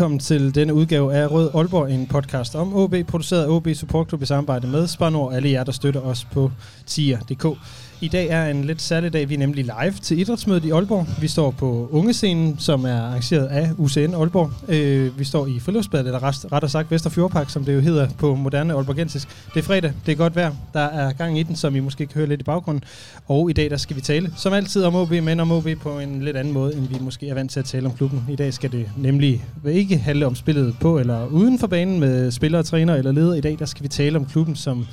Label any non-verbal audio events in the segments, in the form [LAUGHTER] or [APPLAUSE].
Velkommen til denne udgave af Rød Aalborg, en podcast om OB, produceret af OB Support Club i samarbejde med Spanor, alle jer, der støtter os på tier.dk. I dag er en lidt særlig dag. Vi er nemlig live til idrætsmødet i Aalborg. Vi står på Ungescenen, som er arrangeret af UCN Aalborg. Øh, vi står i Friluftsbadet, eller ret, rettere sagt Vesterfjordpark, som det jo hedder på moderne aalborgensisk. Det er fredag, det er godt vejr. Der er gang i den, som I måske kan høre lidt i baggrunden. Og i dag der skal vi tale, som altid, om OB, men om OB på en lidt anden måde, end vi måske er vant til at tale om klubben. I dag skal det nemlig ikke handle om spillet på eller uden for banen med spillere, træner eller ledere. I dag der skal vi tale om klubben som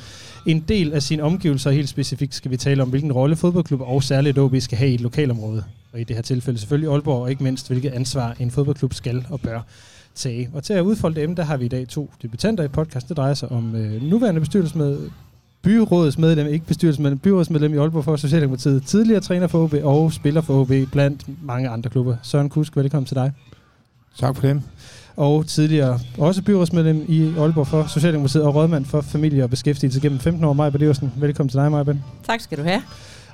en del af sine omgivelser. Helt specifikt skal vi tale om, hvilken rolle fodboldklub og særligt OB skal have i et lokalområde. Og i det her tilfælde selvfølgelig Aalborg, og ikke mindst, hvilket ansvar en fodboldklub skal og bør tage. Og til at udfolde dem, der har vi i dag to debutanter i podcast. Det drejer sig om øh, nuværende bestyrelsesmed, byrådsmedlem, ikke bestyrelsesmedlem, byrådsmedlem i Aalborg for Socialdemokratiet, tidligere træner for OB og spiller for OB blandt mange andre klubber. Søren Kusk, velkommen til dig. Tak for det og tidligere også byrådsmedlem i Aalborg for Socialdemokratiet og rådmand for familie og beskæftigelse gennem 15 år. Maja Bedøversen, velkommen til dig, Maja Tak skal du have.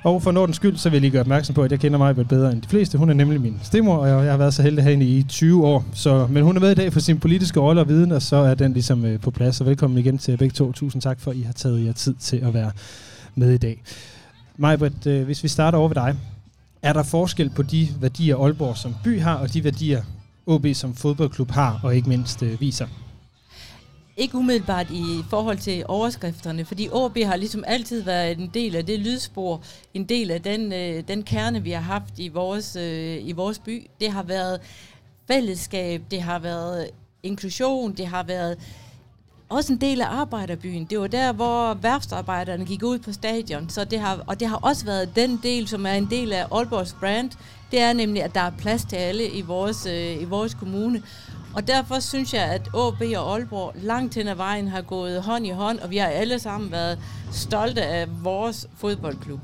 Og for Nordens skyld, så vil jeg lige gøre opmærksom på, at jeg kender mig bedre end de fleste. Hun er nemlig min stemor, og jeg har været så heldig hende i 20 år. Så, men hun er med i dag for sin politiske rolle og viden, og så er den ligesom øh, på plads. Og velkommen igen til begge to. Tusind tak for, at I har taget jer tid til at være med i dag. Majbert, øh, hvis vi starter over ved dig. Er der forskel på de værdier, Aalborg som by har, og de værdier, OB som fodboldklub har, og ikke mindst øh, viser? Ikke umiddelbart i forhold til overskrifterne, fordi OB har ligesom altid været en del af det lydspor, en del af den, øh, den kerne, vi har haft i vores, øh, i vores by. Det har været fællesskab, det har været inklusion, det har været også en del af arbejderbyen. Det var der, hvor værftarbejderne gik ud på stadion, så det har, og det har også været den del, som er en del af Aalborgs brand, det er nemlig, at der er plads til alle i vores, øh, i vores kommune. Og derfor synes jeg, at AB og Aalborg langt hen ad vejen har gået hånd i hånd, og vi har alle sammen været stolte af vores fodboldklub.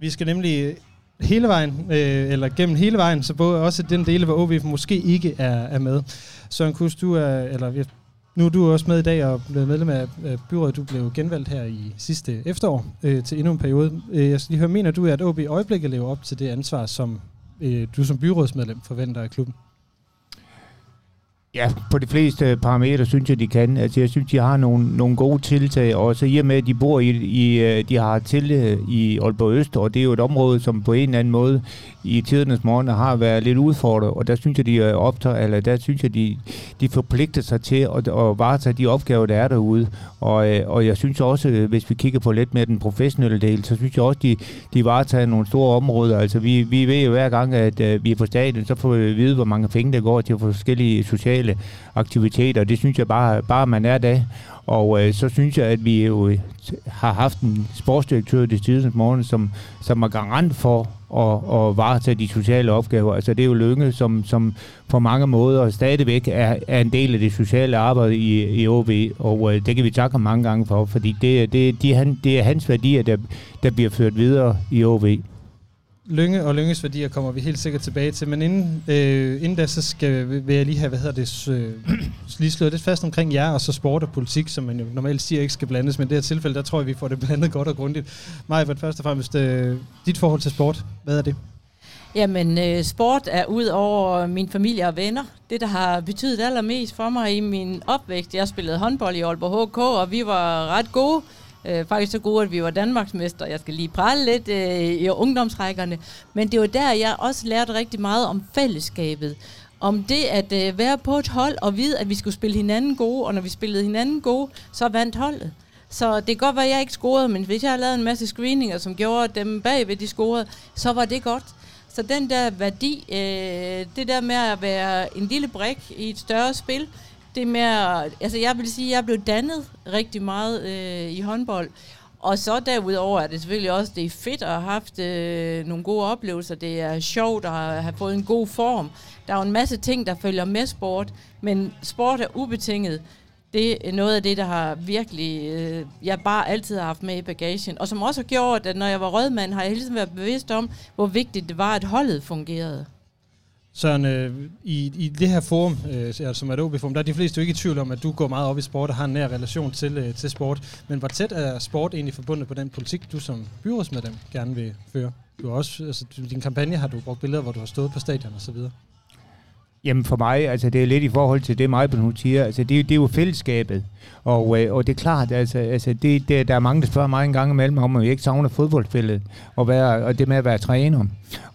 Vi skal nemlig hele vejen, øh, eller gennem hele vejen, så både også den dele, hvor OB måske ikke er, er med. Søren Kus, du er, eller nu er du også med i dag og blevet medlem af byrådet. Du blev genvalgt her i sidste efterår øh, til endnu en periode. Øh, jeg skal lige høre, mener du, at OB i øjeblikket lever op til det ansvar, som øh, du som byrådsmedlem forventer af klubben? Ja, på de fleste parametre synes jeg, de kan. Altså, jeg synes, de har nogle, nogle gode tiltag, og så i og med, at de bor i, i øh, de har til øh, i Aalborg Øst, og det er jo et område, som på en eller anden måde i tidernes morgen har været lidt udfordret, og der synes jeg, de øh, er eller der synes jeg, de, de forpligter sig til at, at varetage de opgaver, der er derude. Og, og jeg synes også, hvis vi kigger på lidt mere den professionelle del, så synes jeg også, de, de varetager nogle store områder. Altså, vi, vi ved jo hver gang, at vi er på stadion, så får vi vide, hvor mange penge der går til forskellige sociale aktiviteter. Det synes jeg bare, bare man er da. Og øh, så synes jeg, at vi jo øh, har haft en sportsdirektør i tidens morgen, som, som er garant for at, at varetage de sociale opgaver. Altså det er jo Lønge, som, som på mange måder stadigvæk er, er en del af det sociale arbejde i, i OB, og øh, det kan vi takke ham mange gange for, fordi det, det, de, han, det er hans værdier, der, der bliver ført videre i OB. Lønge og Lynges værdier kommer vi helt sikkert tilbage til, men inden, øh, inden da, så skal, vil jeg lige have, hvad hedder det, øh, lige slået lidt fast omkring jer, og så sport og politik, som man jo normalt siger ikke skal blandes, men i det her tilfælde, der tror jeg, vi får det blandet godt og grundigt. Maja, første og fremmest, øh, dit forhold til sport, hvad er det? Jamen, øh, sport er ud over min familie og venner. Det, der har betydet allermest for mig i min opvækst. Jeg spillede håndbold i Aalborg HK, og vi var ret gode. Øh, faktisk så gode, at vi var Danmarksmester. Jeg skal lige prale lidt øh, i ungdomsrækkerne. Men det var der, jeg også lærte rigtig meget om fællesskabet. Om det at øh, være på et hold og vide, at vi skulle spille hinanden gode, og når vi spillede hinanden gode, så vandt holdet. Så det kan godt være, at jeg ikke scorede, men hvis jeg har lavet en masse screeninger, som gjorde at dem bagved, de scorede, så var det godt. Så den der værdi, øh, det der med at være en lille brik i et større spil, det med at, altså jeg vil sige, at jeg blev dannet rigtig meget øh, i håndbold, Og så derudover er det selvfølgelig også, det er fedt at have haft øh, nogle gode oplevelser. Det er sjovt at have fået en god form. Der er jo en masse ting, der følger med sport, men sport er ubetinget. Det er noget af det, der har virkelig, øh, jeg bare altid har haft med i bagagen. Og som også har gjort, at når jeg var rødmand, har jeg hele tiden været bevidst om, hvor vigtigt det var, at holdet fungerede. Søren, øh, i, i det her forum, øh, altså, som er et OB-forum, der er de fleste jo ikke i tvivl om, at du går meget op i sport og har en nær relation til, øh, til sport. Men hvor tæt er sport egentlig forbundet på den politik, du som byrådsmedlem gerne vil føre? Du har også, altså, din kampagne har du brugt billeder, hvor du har stået på stadion og så videre. Jamen for mig, altså det er lidt i forhold til det, Majben hun siger, altså det, det er jo fællesskabet, og, øh, og det er klart, altså, altså det, det, der er mange, der spørger mig en gang imellem, om jeg ikke savner fodboldfældet, og, være, og det med at være træner,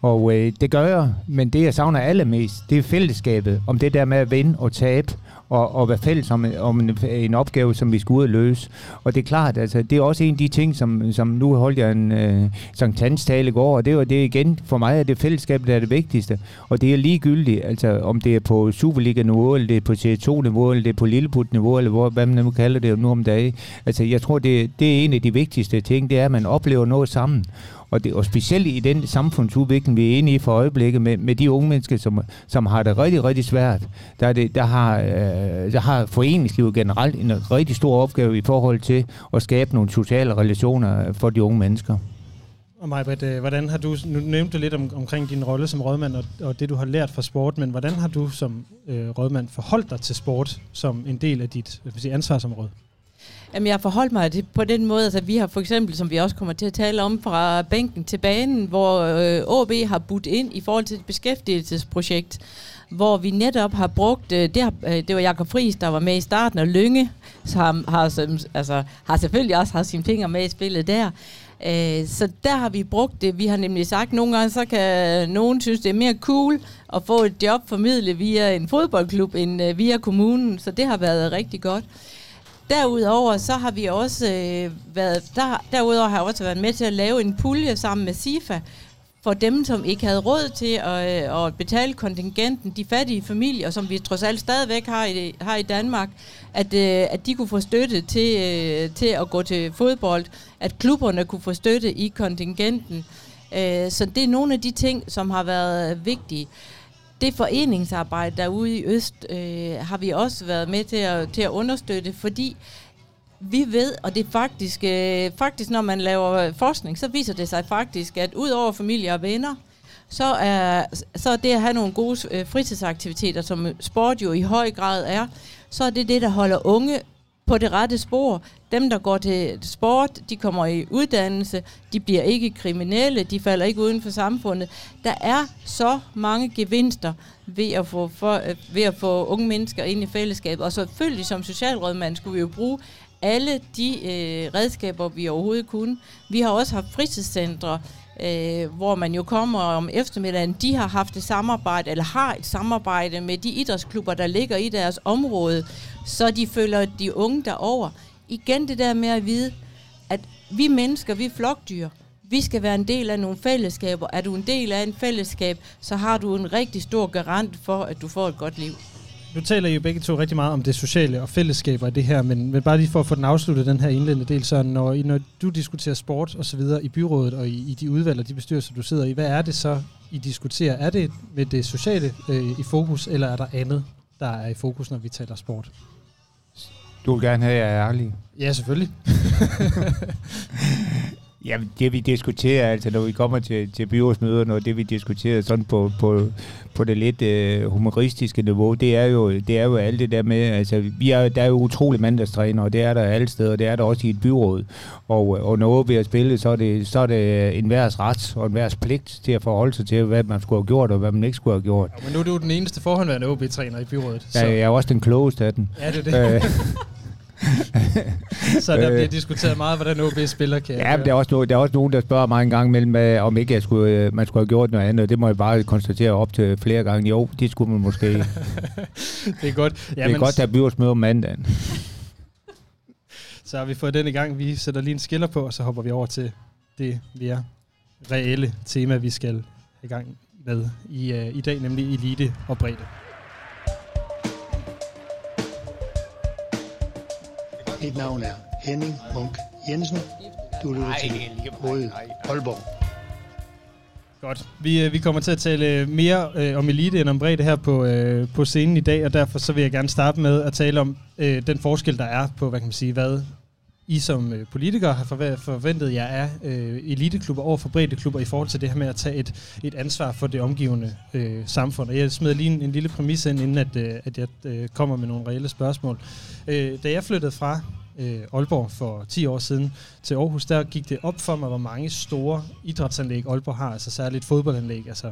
og øh, det gør jeg, men det jeg savner allermest, det er fællesskabet, om det der med at vinde og tabe, og, og være fælles om, om en, en opgave, som vi skal ud og løse. Og det er klart, altså, det er også en af de ting, som, som nu holdt jeg en øh, Sankt Hans tale i går, og det var det igen, for mig er det fællesskabet, der er det vigtigste. Og det er ligegyldigt, altså om det er på Superliga-niveau, eller det er på C2-niveau, eller det er på Lilleput-niveau, eller hvor, hvad man nu kalder det nu om dagen. Altså jeg tror, det, det er en af de vigtigste ting, det er, at man oplever noget sammen. Og, det, og specielt i den samfundsudvikling, vi er inde i for øjeblikket, med, med de unge mennesker, som, som har det rigtig, rigtig svært, der, er det, der, har, øh, der har foreningslivet generelt en rigtig stor opgave i forhold til at skabe nogle sociale relationer øh, for de unge mennesker. Og Majbrit, øh, hvordan har du, nu nævnte du lidt om, omkring din rolle som rådmand og, og det, du har lært fra sport, men hvordan har du som øh, rådmand forholdt dig til sport som en del af dit sige, ansvarsområde? Jamen, jeg har forholdt mig til, på den måde, altså, vi har for eksempel, som vi også kommer til at tale om, fra bænken til banen, hvor øh, AB har budt ind i forhold til et beskæftigelsesprojekt, hvor vi netop har brugt, øh, det, har, øh, det var Jakob Friis, der var med i starten, og Lønge har, har, altså, har selvfølgelig også haft sine fingre med i spillet der. Øh, så der har vi brugt det. Vi har nemlig sagt, at nogle gange så kan nogen synes, det er mere cool at få et job formidlet via en fodboldklub end øh, via kommunen, så det har været rigtig godt. Derudover så har vi også øh, været, der, derudover har jeg også været med til at lave en pulje sammen med SIFA, for dem, som ikke havde råd til at, øh, at betale kontingenten, de fattige familier, som vi trods alt stadigvæk har i, har i Danmark, at, øh, at de kunne få støtte til, øh, til at gå til fodbold, at klubberne kunne få støtte i kontingenten. Øh, så det er nogle af de ting, som har været vigtige det foreningsarbejde derude i Øst øh, har vi også været med til at, til at understøtte, fordi vi ved, og det er faktisk, øh, faktisk, når man laver forskning, så viser det sig faktisk, at ud over familie og venner, så er, så er det at have nogle gode øh, fritidsaktiviteter, som sport jo i høj grad er, så er det det, der holder unge på det rette spor. Dem, der går til sport, de kommer i uddannelse, de bliver ikke kriminelle, de falder ikke uden for samfundet. Der er så mange gevinster ved at få, for, øh, ved at få unge mennesker ind i fællesskabet. Og selvfølgelig som socialrådmand skulle vi jo bruge alle de øh, redskaber, vi overhovedet kunne. Vi har også haft fritidscentre, øh, hvor man jo kommer om eftermiddagen. De har haft et samarbejde, eller har et samarbejde med de idrætsklubber, der ligger i deres område, så de følger de unge derover. Igen det der med at vide, at vi mennesker, vi er flokdyr. Vi skal være en del af nogle fællesskaber. Er du en del af en fællesskab, så har du en rigtig stor garant for, at du får et godt liv. Nu taler I jo begge to rigtig meget om det sociale og fællesskaber i det her, men, men bare lige for at få den afsluttet, den her indledende del, så når, når du diskuterer sport og så videre i byrådet og i, i de udvalg og de bestyrelser, du sidder i, hvad er det så, I diskuterer? Er det med det sociale øh, i fokus, eller er der andet, der er i fokus, når vi taler sport? Du vil gerne have, at jeg er ærlig? Ja, selvfølgelig. [LAUGHS] Ja, det vi diskuterer, altså når vi kommer til, til byrådsmøderne, og det vi diskuterer sådan på, på, på det lidt øh, humoristiske niveau, det er, jo, det er jo alt det der med, altså vi er, der er jo utrolig mandagstræner, og det er der alle steder, og det er der også i et byråd. Og, og når vi har spillet, så er det, så er det en værs ret og en værs pligt til at forholde sig til, hvad man skulle have gjort, og hvad man ikke skulle have gjort. Ja, men nu er du den eneste forhåndværende OB-træner i byrådet. Så. Ja, jeg er også den klogeste af den. Ja, det er det. Øh, [LAUGHS] [LAUGHS] så der bliver diskuteret meget, hvordan OB spiller, kan Ja, men der er, også no, der er også nogen, der spørger mig en gang imellem, om ikke jeg skulle, øh, man skulle have gjort noget andet. Det må jeg bare konstatere op til flere gange. Jo, det skulle man måske. [LAUGHS] det er godt. Ja, det er godt, der bliver møde om mandagen. [LAUGHS] så har vi fået den i gang. Vi sætter lige en skiller på, og så hopper vi over til det mere reelle tema, vi skal i gang med i, uh, i dag, nemlig elite og bredde. Mit navn er Henning Munk Jensen. Du lytter til mod Aalborg. Godt. Vi, øh, vi kommer til at tale øh, mere øh, om elite end om bredde her på, øh, på scenen i dag, og derfor så vil jeg gerne starte med at tale om øh, den forskel, der er på, hvad kan man sige, hvad i som øh, politikere har forventet jer af øh, eliteklubber over for breddeklubber i forhold til det her med at tage et, et ansvar for det omgivende øh, samfund. Og jeg smider lige en, en lille præmis ind, inden at, øh, at jeg øh, kommer med nogle reelle spørgsmål. Øh, da jeg flyttede fra øh, Aalborg for 10 år siden. Til Aarhus, der gik det op for mig, hvor mange store idrætsanlæg Aalborg har, altså særligt fodboldanlæg. Altså,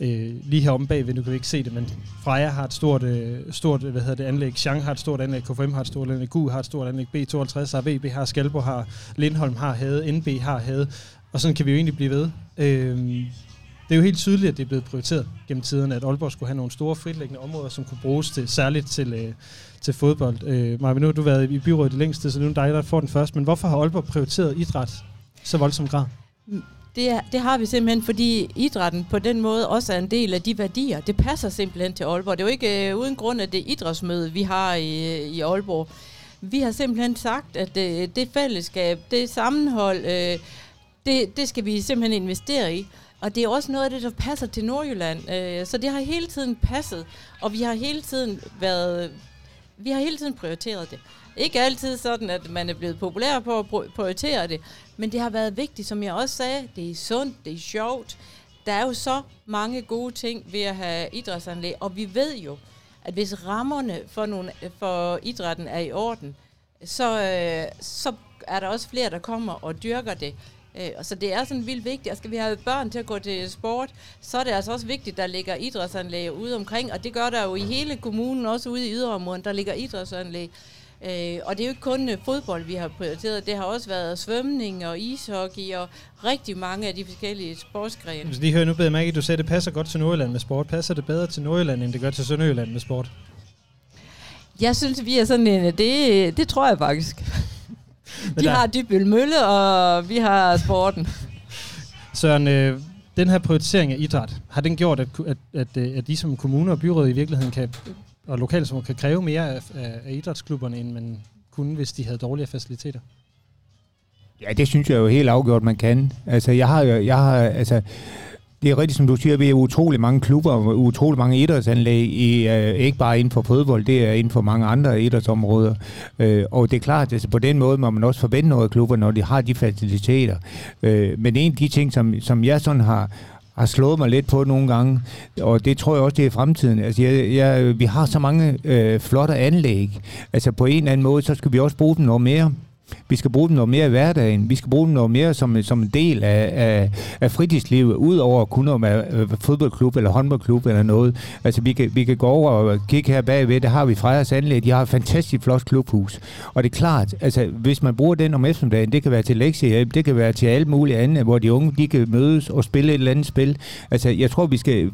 øh, lige heromme bagved, du kan ikke se det, men Freja har et stort, øh, stort øh, hvad hedder det, anlæg, Chang har et stort anlæg, KFM har et stort anlæg, GU har et stort anlæg, B52 har, VB har, Skalborg har, Lindholm har havde, NB har havde, og sådan kan vi jo egentlig blive ved. Øh, det er jo helt tydeligt, at det er blevet prioriteret gennem tiderne, at Aalborg skulle have nogle store fritlæggende områder, som kunne bruges til, særligt til, øh, til fodbold. Øh, Maja, nu har du været i byrådet det længste, så nu er det dig, der får den først. Men hvorfor har Aalborg prioriteret idræt så voldsom grad? Det, er, det har vi simpelthen, fordi idrætten på den måde også er en del af de værdier. Det passer simpelthen til Aalborg. Det er jo ikke øh, uden grund, at det idrætsmøde, vi har i, øh, i Aalborg. Vi har simpelthen sagt, at det, øh, det fællesskab, det sammenhold, øh, det, det skal vi simpelthen investere i. Og det er også noget af det, der passer til Nordjylland. Øh, så det har hele tiden passet, og vi har hele tiden været vi har hele tiden prioriteret det. Ikke altid sådan, at man er blevet populær på at prioritere det, men det har været vigtigt, som jeg også sagde. Det er sundt, det er sjovt. Der er jo så mange gode ting ved at have idrætsanlæg, og vi ved jo, at hvis rammerne for, nogle, for idrætten er i orden, så, øh, så er der også flere, der kommer og dyrker det. Øh, så det er sådan vildt vigtigt. Og skal vi have børn til at gå til sport, så er det altså også vigtigt, at der ligger idrætsanlæg ude omkring. Og det gør der jo i hele kommunen, også ude i yderområden, der ligger idrætsanlæg. Øh, og det er jo ikke kun øh, fodbold, vi har prioriteret. Det har også været svømning og ishockey og rigtig mange af de forskellige sportsgrene. Hvis lige hører, nu jeg at du sagde, at det passer godt til Nordjylland med sport. Passer det bedre til Nordjylland, end det gør til Sønderjylland med sport? Jeg synes, vi er sådan en... Det, det tror jeg faktisk. De der... har Dybøl Mølle, og vi har sporten. Søren, øh, den her prioritering af idræt, har den gjort, at, at, at, øh, at de som kommuner og byråd i virkeligheden kan, og lokalt kan kræve mere af, af, af idrætsklubberne, end man kunne, hvis de havde dårligere faciliteter? Ja, det synes jeg jo helt afgjort, man kan. Altså, jeg har jo, jeg har, altså, det er rigtigt, som du siger, vi er utrolig mange klubber, utrolig mange idrætsanlæg, i, uh, ikke bare inden for fodbold, det er inden for mange andre idrætsområder. Uh, og det er klart, at altså, på den måde må man også forvente noget af klubber, når de har de faciliteter. Uh, men en af de ting, som, som jeg sådan har, har slået mig lidt på nogle gange, og det tror jeg også, det er fremtiden. Altså, jeg, jeg, vi har så mange øh, flotte anlæg. Altså, på en eller anden måde, så skal vi også bruge dem noget mere. Vi skal bruge dem noget mere i hverdagen. Vi skal bruge dem noget mere som, som en del af, af, af fritidslivet, udover kun at være fodboldklub eller håndboldklub eller noget. Altså, vi kan, vi kan gå over og kigge her bagved. Der har vi Frejas Anlæg. De har et fantastisk flot klubhus. Og det er klart, altså, hvis man bruger den om eftermiddagen, det kan være til lektiehjælp, det kan være til alt muligt andet, hvor de unge de kan mødes og spille et eller andet spil. Altså, jeg tror, vi skal øh,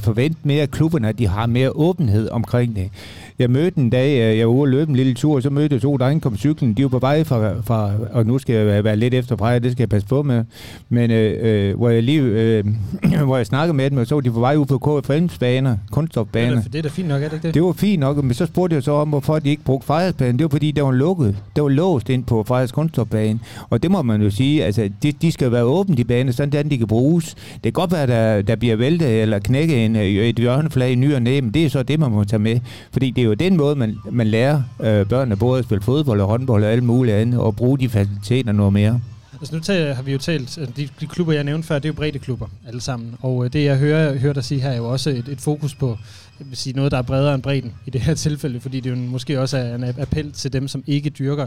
forvente mere af klubberne, at de har mere åbenhed omkring det. Jeg mødte en dag, øh, jeg var ude og løbe en lille tur, og så mødte jeg to drenge kom cyklen. De var på vej fra, fra, og nu skal jeg være lidt efter fra det skal jeg passe på med. Men øh, øh, hvor jeg lige, øh, [CLEARS THROAT] hvor jeg snakkede med dem, og så var de på vej ud på KFM's baner, kunststofbaner. Det er, det er da fint nok, er det ikke det? Det var fint nok, men så spurgte jeg så om, hvorfor de ikke brugte Frejadsbanen. Det var fordi, der var lukket. Der var låst ind på Frejads kunststofbane. Og det må man jo sige, altså, de, de skal være åbne, de baner, sådan de kan bruges. Det kan godt være, der, der bliver væltet eller knækket en, et hjørneflag i ny og næ, men det er så det, man må tage med. Fordi det jo den måde, man, man lærer øh, børnene både at spille fodbold og håndbold og alt muligt andet, og bruge de faciliteter noget mere. Altså nu tager, har vi jo talt, øh, de, de klubber, jeg nævnte før, det er jo brede klubber alle sammen. Og øh, det, jeg hører, hører dig sige her, er jo også et, et fokus på jeg vil sige, noget, der er bredere end bredden i det her [LAUGHS] tilfælde, fordi det jo måske også er en appel til dem, som ikke dyrker,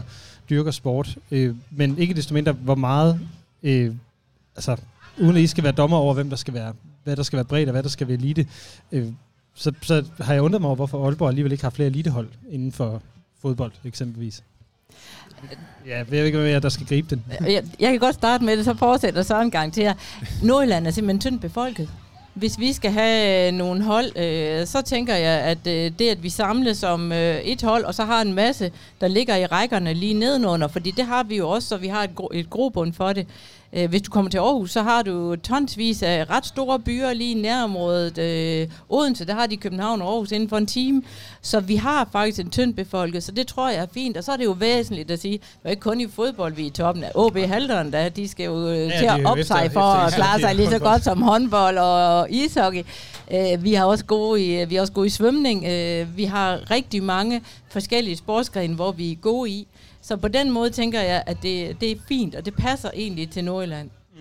dyrker sport. Øh, men ikke desto mindre, hvor meget, øh, altså uden at I skal være dommer over, hvem der skal være, hvad der skal være bredt og hvad der skal være elite, øh, så, så har jeg undret mig over, hvorfor Aalborg alligevel ikke har flere elitehold inden for fodbold eksempelvis. Ja, jeg ved ikke, hvad der skal gribe den. jeg, jeg kan godt starte med det, så fortsætter så en gang til. Nordjylland er simpelthen tyndt befolket. Hvis vi skal have øh, nogle hold, øh, så tænker jeg, at øh, det, at vi samles som øh, et hold, og så har en masse, der ligger i rækkerne lige nedenunder, fordi det har vi jo også, så vi har et, gro- et grobund for det. Øh, hvis du kommer til Aarhus, så har du tonsvis af ret store byer lige i nærområdet. Øh, Odense, der har de København og Aarhus inden for en time. Så vi har faktisk en tynd befolket, så det tror jeg er fint. Og så er det jo væsentligt at sige, det er ikke kun i fodbold, vi er i toppen af. OB Halderen, der, de skal jo ja, til at op sig for at klare sig lige så godt som håndbold og ishockey. Øh, vi har også gode i, vi er også gode i svømning. Øh, vi har rigtig mange forskellige sportsgrene, hvor vi er gode i. Så på den måde tænker jeg, at det, det er fint, og det passer egentlig til Nordjylland. Mm.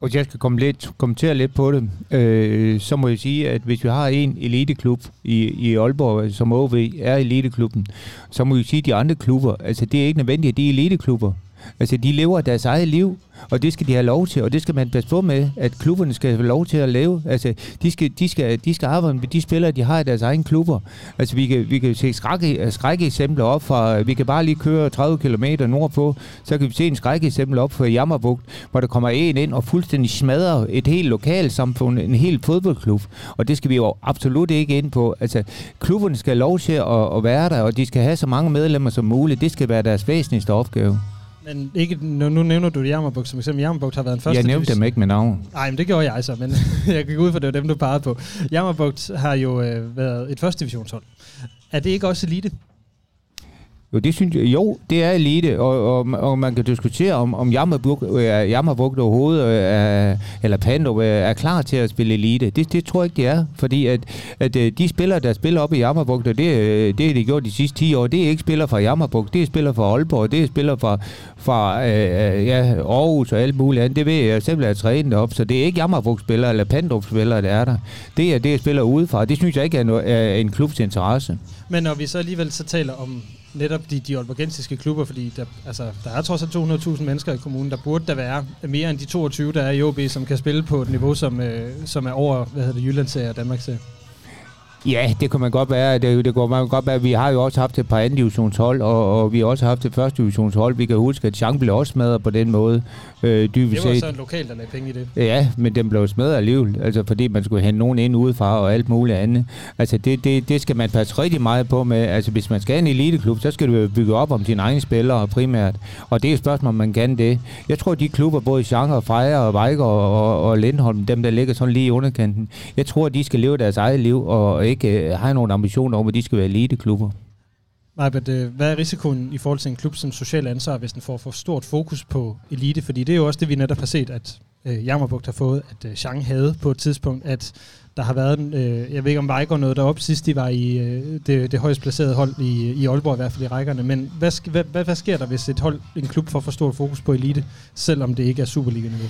Og jeg skal komme lidt, kommentere lidt på det, øh, så må jeg sige, at hvis vi har en eliteklub i, i Aalborg, som OV er eliteklubben, så må vi sige, at de andre klubber, altså det er ikke nødvendigt, at de er eliteklubber. Altså, de lever deres eget liv, og det skal de have lov til, og det skal man passe på med, at klubberne skal have lov til at leve. Altså, de skal, de skal, de skal arbejde med de spillere, de har i deres egen klubber. Altså, vi kan, vi kan se skrække, skrække eksempler op fra, vi kan bare lige køre 30 km nordpå, så kan vi se en skrække eksempel op fra Jammerbugt, hvor der kommer en ind og fuldstændig smadrer et helt lokalsamfund, en helt fodboldklub, og det skal vi jo absolut ikke ind på. Altså, klubberne skal have lov til at, at være der, og de skal have så mange medlemmer som muligt. Det skal være deres væsentligste opgave. Men ikke, nu, nu nævner du Jammerbugt som eksempel. Jammerbugt har været en første Jeg nævnte dem ikke med navn. Nej, men det gjorde jeg så, men [LAUGHS] jeg kan gå ud for, det var dem, du pegede på. Jammerbugt har jo øh, været et første divisionshold. Er det ikke også elite? Jo, det synes jeg, jo, det er elite, og, og, og man kan diskutere, om, om Jammerbugt, øh, Jammerbugt overhovedet, øh, eller Pandov er, øh, er klar til at spille elite. Det, det tror jeg ikke, det er, fordi at, at øh, de spillere, der spiller op i Jammerbugt, og det, øh, det har de gjort de sidste 10 år, det er ikke spillere fra Jammerbugt, det er spillere fra Aalborg, det er spillere fra, fra øh, ja, Aarhus og alt muligt andet. Det ved jeg simpelthen at træne op, så det er ikke Jammerbugt-spillere eller Pandrup-spillere, der er der. Det er, det er spillere udefra. Det synes jeg ikke er, no, er en klubs interesse. Men når vi så alligevel så taler om netop de, de olbergensiske klubber, fordi der, altså, der er trods alt 200.000 mennesker i kommunen. Der burde der være mere end de 22, der er i OB, som kan spille på et niveau, som, øh, som er over hvad hedder det, Jyllandsserie og Danmarksserie. Ja, det kan man godt være. Det, det kan man godt være. Vi har jo også haft et par anden divisionshold, og, og vi har også haft et første divisionshold. Vi kan huske, at Chang blev også smadret på den måde. Øh, det var set. så en lokal, der lagde penge i det. Ja, men den blev smadret alligevel, altså fordi man skulle hente nogen ind udefra og alt muligt andet. Altså det, det, det skal man passe rigtig meget på med. Altså hvis man skal have en eliteklub, så skal du bygge op om dine egne spillere primært. Og det er et spørgsmål, om man kan det. Jeg tror, de klubber, både Chang Freja og Weiger og, og, og Lindholm, dem der ligger sådan lige i underkanten, jeg tror, de skal leve deres eget liv og ikke øh, have nogle ambitioner om, at de skal være eliteklubber. Nej, men øh, hvad er risikoen i forhold til en klub som social ansvar, hvis den får for stort fokus på elite? Fordi det er jo også det, vi netop har set, at øh, Jammerbugt har fået, at øh, Chang havde på et tidspunkt, at der har været, øh, jeg ved ikke om Vejgaard nåede derop, sidst de var i øh, det, det højst placerede hold i, i Aalborg, i hvert fald i rækkerne, men hvad, hvad, hvad, hvad sker der, hvis et hold, en klub får for stort fokus på elite, selvom det ikke er Superliga-niveau?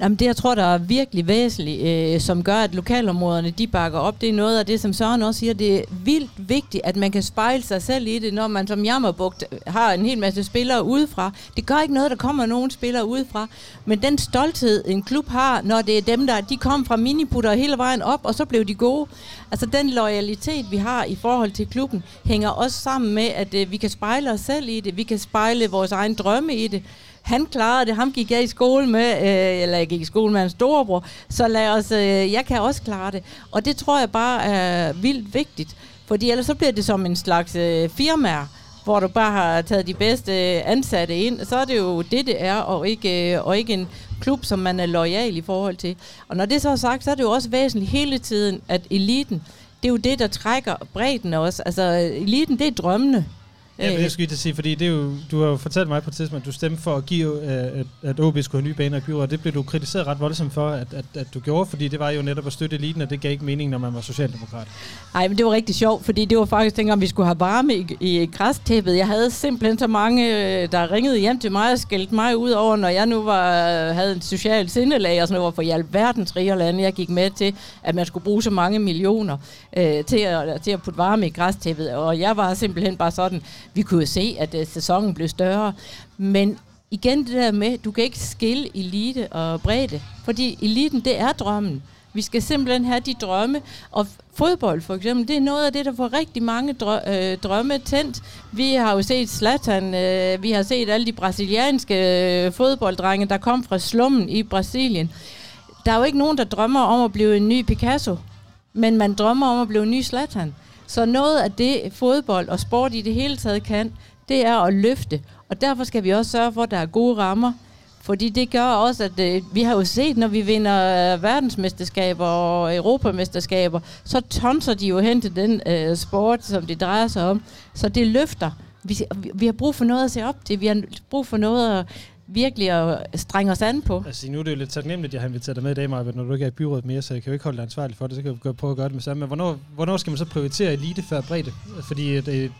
Jamen det, jeg tror, der er virkelig væsentligt, øh, som gør, at lokalområderne de bakker op, det er noget af det, som Søren også siger, det er vildt vigtigt, at man kan spejle sig selv i det, når man som Jammerbugt har en hel masse spillere udefra. Det gør ikke noget, der kommer nogen spillere udefra, men den stolthed, en klub har, når det er dem, der de kom fra miniputter hele vejen op, og så blev de gode. Altså den loyalitet, vi har i forhold til klubben, hænger også sammen med, at øh, vi kan spejle os selv i det, vi kan spejle vores egen drømme i det han klarede det, ham gik jeg i skole med, øh, eller jeg gik i skole med hans storebror, så lad os, øh, jeg kan også klare det. Og det tror jeg bare er vildt vigtigt, fordi ellers så bliver det som en slags øh, firma, hvor du bare har taget de bedste øh, ansatte ind, så er det jo det, det er, og ikke, øh, og ikke en klub, som man er lojal i forhold til. Og når det så er sagt, så er det jo også væsentligt hele tiden, at eliten, det er jo det, der trækker bredden også. Altså, eliten, det er drømmene. Ja, men det skulle jeg sige, fordi det er jo, du har jo fortalt mig på et tidspunkt, at du stemte for at give, at, at OB skulle have nye baner i byrådet, og det blev du kritiseret ret voldsomt for, at, at, at du gjorde, fordi det var jo netop at støtte eliten, og det gav ikke mening, når man var socialdemokrat. Nej, men det var rigtig sjovt, fordi det var faktisk dengang, vi skulle have varme i, i græstæppet. Jeg havde simpelthen så mange, øh, der ringede hjem til mig og skældte mig ud over, når jeg nu var, havde en social sindelag, og sådan noget, for i alverdens lande, jeg gik med til, at man skulle bruge så mange millioner øh, til, at, til at putte varme i græstæppet, og jeg var simpelthen bare sådan, vi kunne jo se, at uh, sæsonen blev større. Men igen det der med, du kan ikke skille elite og bredde, fordi eliten, det er drømmen. Vi skal simpelthen have de drømme, og fodbold for eksempel, det er noget af det, der får rigtig mange drø- øh, drømme tændt. Vi har jo set Zlatan, øh, vi har set alle de brasilianske øh, fodbolddrenge, der kom fra slummen i Brasilien. Der er jo ikke nogen, der drømmer om at blive en ny Picasso, men man drømmer om at blive en ny Zlatan. Så noget af det fodbold og sport i det hele taget kan, det er at løfte. Og derfor skal vi også sørge for, at der er gode rammer. Fordi det gør også, at øh, vi har jo set, når vi vinder øh, verdensmesterskaber og europamesterskaber, så tonser de jo hen til den øh, sport, som det drejer sig om. Så det løfter. Vi, vi har brug for noget at se op til. Vi har brug for noget at virkelig at strenge os an på. Altså, nu er det jo lidt taknemmeligt, at jeg har inviteret dig med i dag, Maja, når du ikke er i byrådet mere, så jeg kan jo ikke holde dig ansvarlig for det, så kan jeg prøve at gøre det med sammen. Men hvornår, hvornår skal man så prioritere elite før bredde? Fordi øh, det,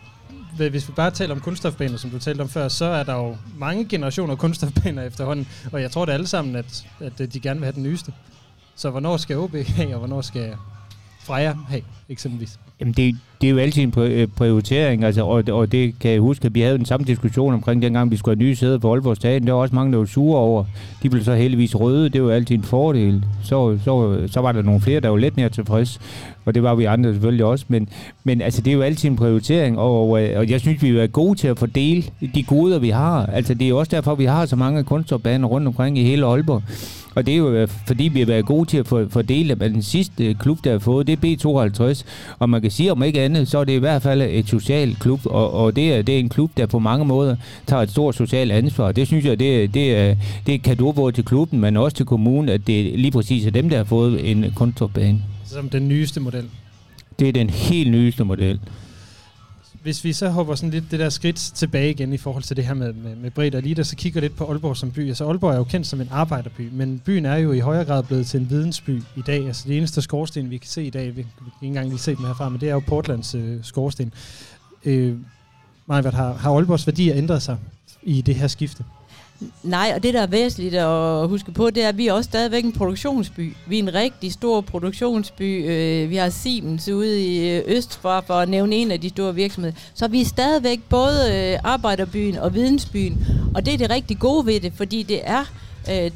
hvis vi bare taler om kunststofbaner, som du talte om før, så er der jo mange generationer kunststofbaner efterhånden, og jeg tror det alle sammen, at, at øh, de gerne vil have den nyeste. Så hvornår skal OB have, og hvornår skal Freja have, eksempelvis? Jamen det, det er jo altid en øh, prioritering, altså, og, og det kan jeg huske, at vi havde den samme diskussion omkring dengang, vi skulle have nye sæder på Aalborg Stadion. Der var også mange, der var sure over. De blev så heldigvis røde, det var altid en fordel. Så, så, så var der nogle flere, der var lidt mere tilfreds, og det var vi andre selvfølgelig også. Men, men altså, det er jo altid en prioritering, og, og øh, jeg synes, vi er gode til at fordele de goder, vi har. Altså, det er også derfor, vi har så mange kunstnerbaner rundt omkring i hele Aalborg. Og det er jo øh, fordi, vi har været gode til at fordele dem. Den sidste øh, klub, der har fået, det er B52. Og man kan sige, om ikke andet, så er det i hvert fald et socialt klub. Og, og det, er, det er en klub, der på mange måder tager et stort socialt ansvar. Det synes jeg, det, det, er, det er kado både til klubben, men også til kommunen, at det lige præcis er dem, der har fået en kontorbane. Som den nyeste model? Det er den helt nyeste model hvis vi så hopper sådan lidt det der skridt tilbage igen i forhold til det her med, med, med bredt og lige så kigger lidt på Aalborg som by. Altså Aalborg er jo kendt som en arbejderby, men byen er jo i højere grad blevet til en vidensby i dag. Altså det eneste skorsten, vi kan se i dag, vi kan ikke engang lige se dem herfra, men det er jo Portlands øh, skorsten. Øh, Majvert, har, har Aalborgs værdier ændret sig i det her skifte? Nej, og det, der er væsentligt at huske på, det er, at vi er også stadigvæk en produktionsby. Vi er en rigtig stor produktionsby. Øh, vi har Siemens ude i øh, Øst, for, for at nævne en af de store virksomheder. Så vi er stadigvæk både øh, arbejderbyen og vidensbyen. Og det er det rigtig gode ved det, fordi det er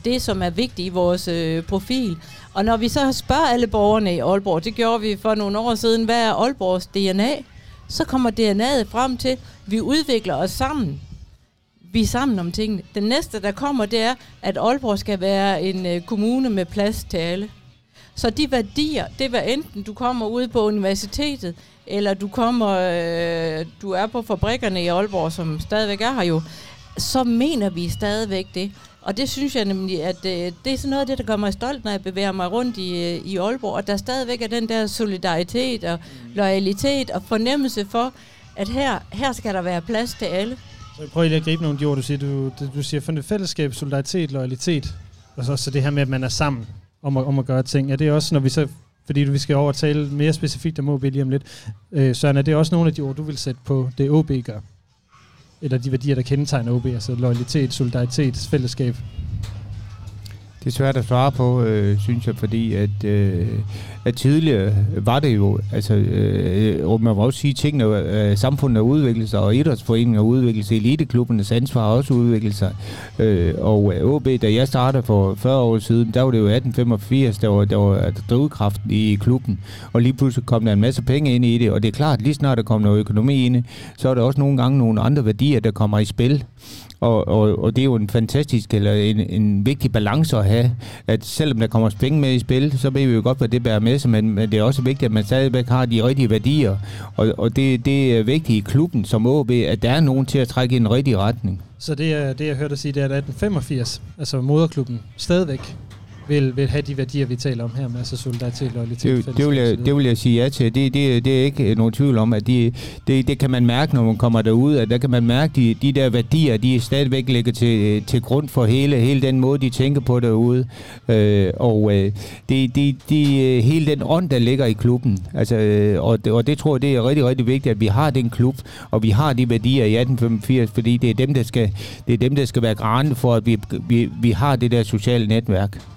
det, som er vigtigt i vores profil. Og når vi så spørger alle borgerne i Aalborg, det gjorde vi for nogle år siden, hvad er Aalborgs DNA? Så kommer DNA'et frem til, at vi udvikler os sammen vi er sammen om tingene. Den næste, der kommer, det er, at Aalborg skal være en øh, kommune med plads til alle. Så de værdier, det var enten du kommer ud på universitetet, eller du kommer, øh, du er på fabrikkerne i Aalborg, som stadigvæk er her jo, så mener vi stadigvæk det. Og det synes jeg nemlig, at øh, det er sådan noget af det, der gør mig stolt, når jeg bevæger mig rundt i, øh, i Aalborg, at der stadigvæk er den der solidaritet og loyalitet og fornemmelse for, at her, her skal der være plads til alle. Så prøv lige at gribe nogle af de ord, du siger. Du, du siger for fællesskab, solidaritet, loyalitet, og så, så det her med, at man er sammen om at, om at gøre ting. Er det også, når vi så, fordi vi skal over tale mere specifikt om OB lige om lidt, øh, Søren, er det også nogle af de ord, du vil sætte på det OB gør? Eller de værdier, der kendetegner OB, altså loyalitet, solidaritet, fællesskab? Det er svært at svare på, øh, synes jeg, fordi at, øh, at tidligere var det jo, altså, øh, og man må også sige, at tingene, øh, samfundet har udviklet sig, og idrætsforeningen har udviklet sig, eliteklubbernes ansvar har også udviklet sig. Øh, og øh, OB, da jeg startede for 40 år siden, der var det jo 1885, der var, der var drivkraften i klubben, og lige pludselig kom der en masse penge ind i det, og det er klart, lige snart der kom noget økonomi ind, så er der også nogle gange nogle andre værdier, der kommer i spil. Og, og, og det er jo en fantastisk, eller en, en vigtig balance at have, at selvom der kommer penge med i spil, så ved vi jo godt, hvad det bærer med sig, men, men det er også vigtigt, at man stadigvæk har de rigtige værdier. Og, og det, det er vigtigt i klubben som OB, at der er nogen til at trække i den rigtige retning. Så det, det jeg hørte dig sige, det er, at 1885, altså moderklubben, stadigvæk vil, vil have de værdier, vi taler om her, med altså solidaritet, loyalitet, det, det, vil jeg, det vil jeg sige ja til. Det, det, det er ikke nogen tvivl om, at de, det, det kan man mærke, når man kommer derud, at der kan man mærke, de, de der værdier, de stadigvæk ligger til, til grund for hele, hele den måde, de tænker på derude. Øh, og øh, det, det, det, hele den ånd, der ligger i klubben. Altså, øh, og, det, og det tror jeg, det er rigtig, rigtig vigtigt, at vi har den klub, og vi har de værdier i 1885, fordi det er dem, der skal, det er dem, der skal være grænne for, at vi, vi, vi har det der sociale netværk.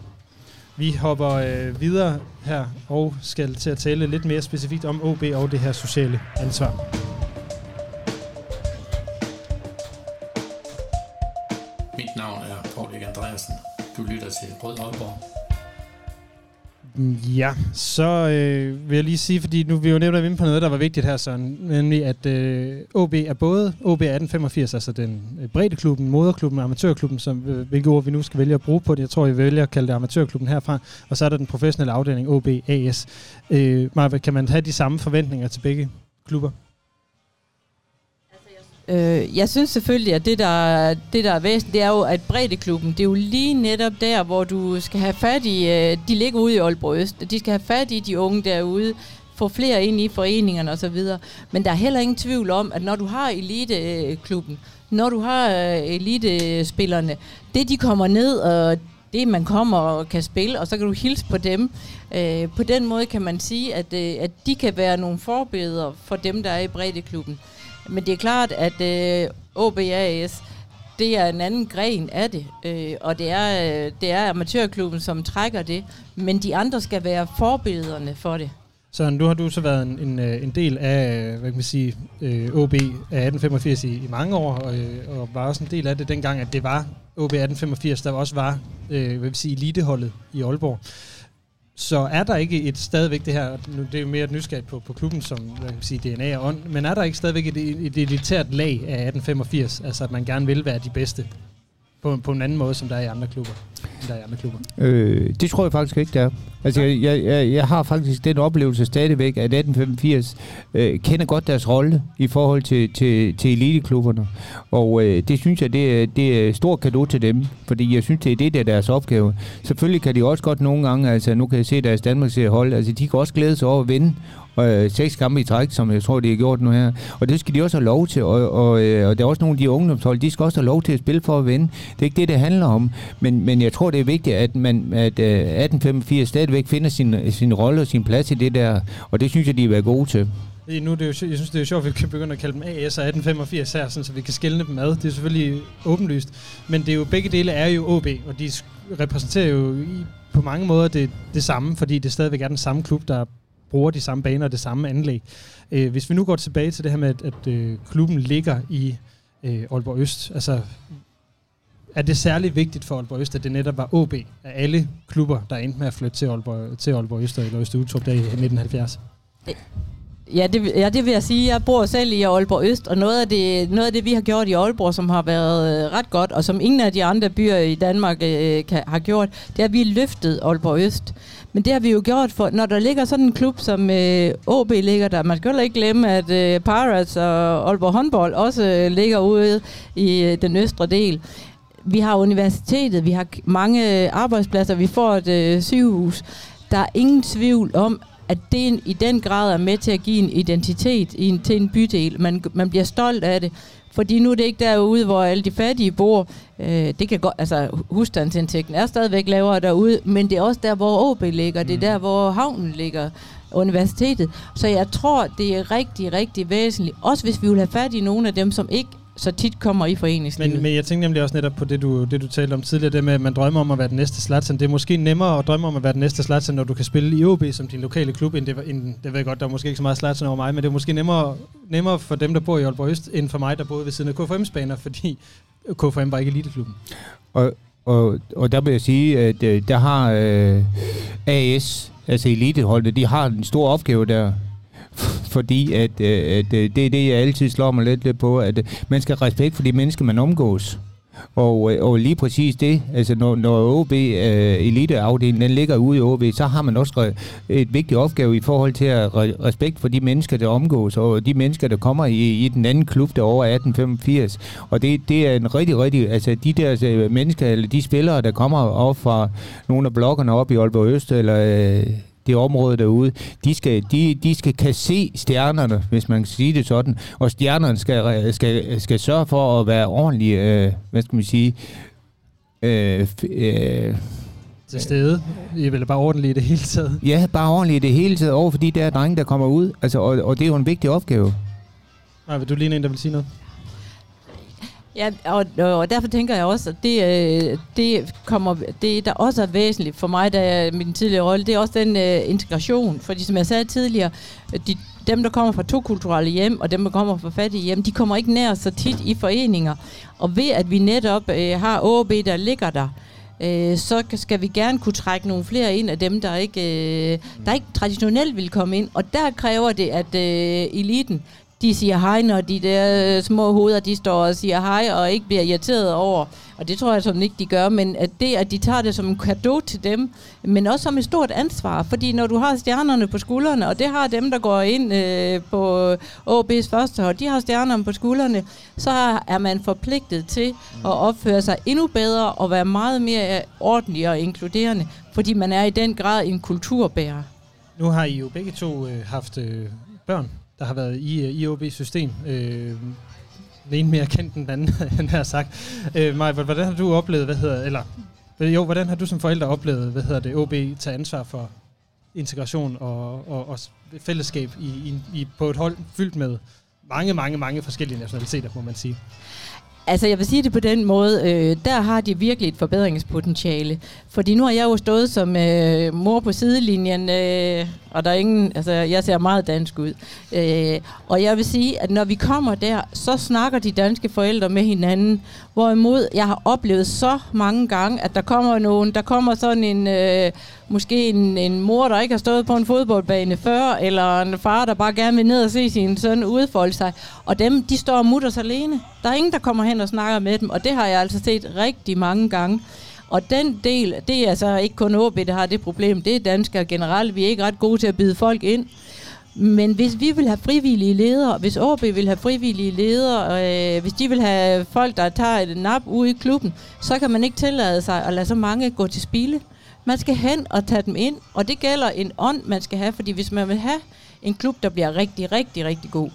Vi hopper øh, videre her og skal til at tale lidt mere specifikt om OB og det her sociale ansvar. Mit navn er Paul Andreasen. Du lytter til Rød Aalborg. Mm, ja, så øh, vil jeg lige sige, fordi nu vi jo nævnt inde på noget, der var vigtigt her, Søren, nemlig at øh, OB er både OB 1885, altså den øh, brede klubben, moderklubben, amatørklubben, som, øh, hvilke ord vi nu skal vælge at bruge på det. Jeg tror, vi vælger at kalde det amatørklubben herfra. Og så er der den professionelle afdeling OB AS. Øh, Marve, kan man have de samme forventninger til begge klubber? Øh, jeg synes selvfølgelig, at det der, det, der er væsentligt, det er jo, at breddeklubben, det er jo lige netop der, hvor du skal have fat i, øh, de ligger ude i Aalborg Øst, de skal have fat i de unge derude, få flere ind i foreningerne osv. Men der er heller ingen tvivl om, at når du har eliteklubben, når du har øh, elitespillerne, det de kommer ned, og det man kommer og kan spille, og så kan du hilse på dem. Øh, på den måde kan man sige, at, øh, at de kan være nogle forbilleder for dem, der er i breddeklubben. Men det er klart, at øh, OBAS, det er en anden gren af det, øh, og det er, øh, det er amatørklubben, som trækker det, men de andre skal være forbillederne for det. Så nu har du så været en, en, øh, en del af, øh, hvad kan man sige, øh, OB af 1885 i, i mange år, og, øh, og var også en del af det dengang, at det var OB 1885, der også var, øh, hvad vil sige, eliteholdet i Aalborg. Så er der ikke et stadigvæk det her, nu det er jo mere et nysgerrigt på, på klubben, som hvad kan man sige, DNA og ånd, men er der ikke stadigvæk et, et elitært lag af 1885, altså at man gerne vil være de bedste på, på en anden måde, som der er i andre klubber? Der er andre klubber? Øh, det tror jeg faktisk ikke, der er. Altså, jeg, jeg, jeg, jeg har faktisk den oplevelse stadigvæk, at 1885 øh, kender godt deres rolle i forhold til, til, til eliteklubberne. Og øh, det synes jeg, det er, det er stor kado til dem, fordi jeg synes, det er det, der er deres opgave. Selvfølgelig kan de også godt nogle gange, altså nu kan jeg se deres Danmarks hold, altså de kan også glæde sig over at vinde, øh, seks kampe i træk, som jeg tror, de har gjort nu her. Og det skal de også have lov til, og, og, øh, og der er også nogle af de ungdomshold, de skal også have lov til at spille for at vinde. Det er ikke det, det handler om, men, men jeg tror, det er vigtigt, at, man, at øh, 1885 stadigvæk finder sin, sin rolle og sin plads i det der, og det synes jeg, de er været gode til. Nu er det jo, jeg synes, det er sjovt, at vi kan begynde at kalde dem AS og 1885 her, sådan, så vi kan skille dem ad. Det er selvfølgelig åbenlyst. Men det er jo, begge dele er jo OB, og de repræsenterer jo i, på mange måder det, det samme, fordi det stadigvæk er den samme klub, der bruger de samme baner og det samme anlæg. Øh, hvis vi nu går tilbage til det her med, at, at øh, klubben ligger i øh, Aalborg Øst, altså er det særligt vigtigt for Aalborg Øst, at det netop var OB af alle klubber, der endte med at flytte til Aalborg, til Aalborg Øst eller Øst Utrup der i 1970? Ja det, ja, det vil jeg sige. Jeg bor selv i Aalborg Øst, og noget af, det, noget af det, vi har gjort i Aalborg, som har været øh, ret godt, og som ingen af de andre byer i Danmark øh, kan, har gjort, det er, at vi løftet Aalborg Øst. Men det har vi jo gjort, for når der ligger sådan en klub som øh, OB ligger der, man skal heller ikke glemme, at øh, Pirates og Aalborg håndbold også øh, ligger ude i øh, den østre del. Vi har universitetet, vi har mange arbejdspladser, vi får et øh, sygehus. Der er ingen tvivl om, at det i den grad er med til at give en identitet i en, til en bydel. Man, man bliver stolt af det. Fordi nu er det ikke derude, hvor alle de fattige bor. Øh, det kan godt, altså husstandsindtægten er stadigvæk lavere derude, men det er også der, hvor OB ligger. Det er mm. der, hvor havnen ligger universitetet. Så jeg tror, det er rigtig, rigtig væsentligt. Også hvis vi vil have fat i nogle af dem, som ikke så tit kommer i foreningslivet. Men, men jeg tænker nemlig også netop på det du, det, du talte om tidligere, det med, at man drømmer om at være den næste Zlatan. Det er måske nemmere at drømme om at være den næste Zlatan, når du kan spille i OB som din lokale klub, end det, end, det ved jeg godt, der er måske ikke så meget Zlatan over mig, men det er måske nemmere, nemmere for dem, der bor i Aalborg Øst, end for mig, der boede ved siden af KFM's baner, fordi KFM var ikke eliteklubben. Og, og, og der vil jeg sige, at øh, der har øh, AS, altså eliteholdet, de har en stor opgave der [LAUGHS] fordi at, øh, at øh, det er det, jeg altid slår mig lidt, på, at øh, man skal have respekt for de mennesker, man omgås. Og, og lige præcis det, altså når, når OB uh, eliteafdelingen den ligger ude i OB, så har man også et vigtigt opgave i forhold til at respekt for de mennesker, der omgås, og de mennesker, der kommer i, i den anden klub der over 1885. Og det, det er en rigtig, rigtig, altså de der mennesker, eller de spillere, der kommer op fra nogle af blokkerne op i Aalborg Øst, eller uh, det område derude, de skal, de, de skal kan se stjernerne, hvis man kan sige det sådan, og stjernerne skal, skal, skal sørge for at være ordentlige, øh, hvad skal man sige, øh, øh, til stede. I vil bare ordentligt i det hele taget. Ja, bare ordentligt i det hele taget over for de der drenge, der kommer ud. Altså, og, og det er jo en vigtig opgave. Nej, vil du lige en, der vil sige noget? Ja, og, og derfor tænker jeg også, at det, øh, det, kommer, det der også er væsentligt for mig, da jeg, min tidligere rolle, det er også den uh, integration. Fordi som jeg sagde tidligere, de, dem, der kommer fra to kulturelle hjem, og dem, der kommer fra fattige hjem, de kommer ikke nær så tit i foreninger. Og ved, at vi netop uh, har OB, der ligger der, øh, så skal vi gerne kunne trække nogle flere ind af dem, der ikke, øh, der ikke traditionelt vil komme ind. Og der kræver det, at øh, eliten de siger hej, når de der små hoveder, de står og siger hej, og ikke bliver irriteret over. Og det tror jeg sådan ikke, de gør, men at det, at de tager det som en gave til dem, men også som et stort ansvar. Fordi når du har stjernerne på skuldrene, og det har dem, der går ind øh, på OB's første hold, de har stjernerne på skuldrene, så er man forpligtet til at opføre sig endnu bedre og være meget mere ordentlig og inkluderende, fordi man er i den grad en kulturbærer. Nu har I jo begge to øh, haft øh, børn, der har været i, øh, i OB's system. Øh, den ene mere kendt end den anden, [LAUGHS] han har sagt. Øh, Maj, hvordan har du oplevet, hvad hedder, eller jo, hvordan har du som forælder oplevet, hvad hedder det, OB tage ansvar for integration og, og, og fællesskab i, i, i, på et hold fyldt med mange, mange, mange forskellige nationaliteter, må man sige? Altså, jeg vil sige det på den måde. Øh, der har de virkelig et forbedringspotentiale. Fordi nu har jeg jo stået som øh, mor på sidelinjen, øh, og der er ingen, altså, jeg ser meget dansk ud. Øh, og jeg vil sige, at når vi kommer der, så snakker de danske forældre med hinanden. Hvorimod jeg har oplevet så mange gange, at der kommer nogen, der kommer sådan en, øh, måske en, en mor, der ikke har stået på en fodboldbane før, eller en far, der bare gerne vil ned og se sin søn udfolde sig. Og dem, de står og mutter sig alene. Der er ingen, der kommer hen og snakker med dem, og det har jeg altså set rigtig mange gange. Og den del, det er altså ikke kun OB, der har det problem, det er danskere generelt. Vi er ikke ret gode til at bide folk ind. Men hvis vi vil have frivillige ledere, hvis OB vil have frivillige ledere, øh, hvis de vil have folk, der tager et nap ude i klubben, så kan man ikke tillade sig at lade så mange gå til spilde. Man skal hen og tage dem ind, og det gælder en ånd, man skal have, fordi hvis man vil have en klub, der bliver rigtig, rigtig, rigtig god,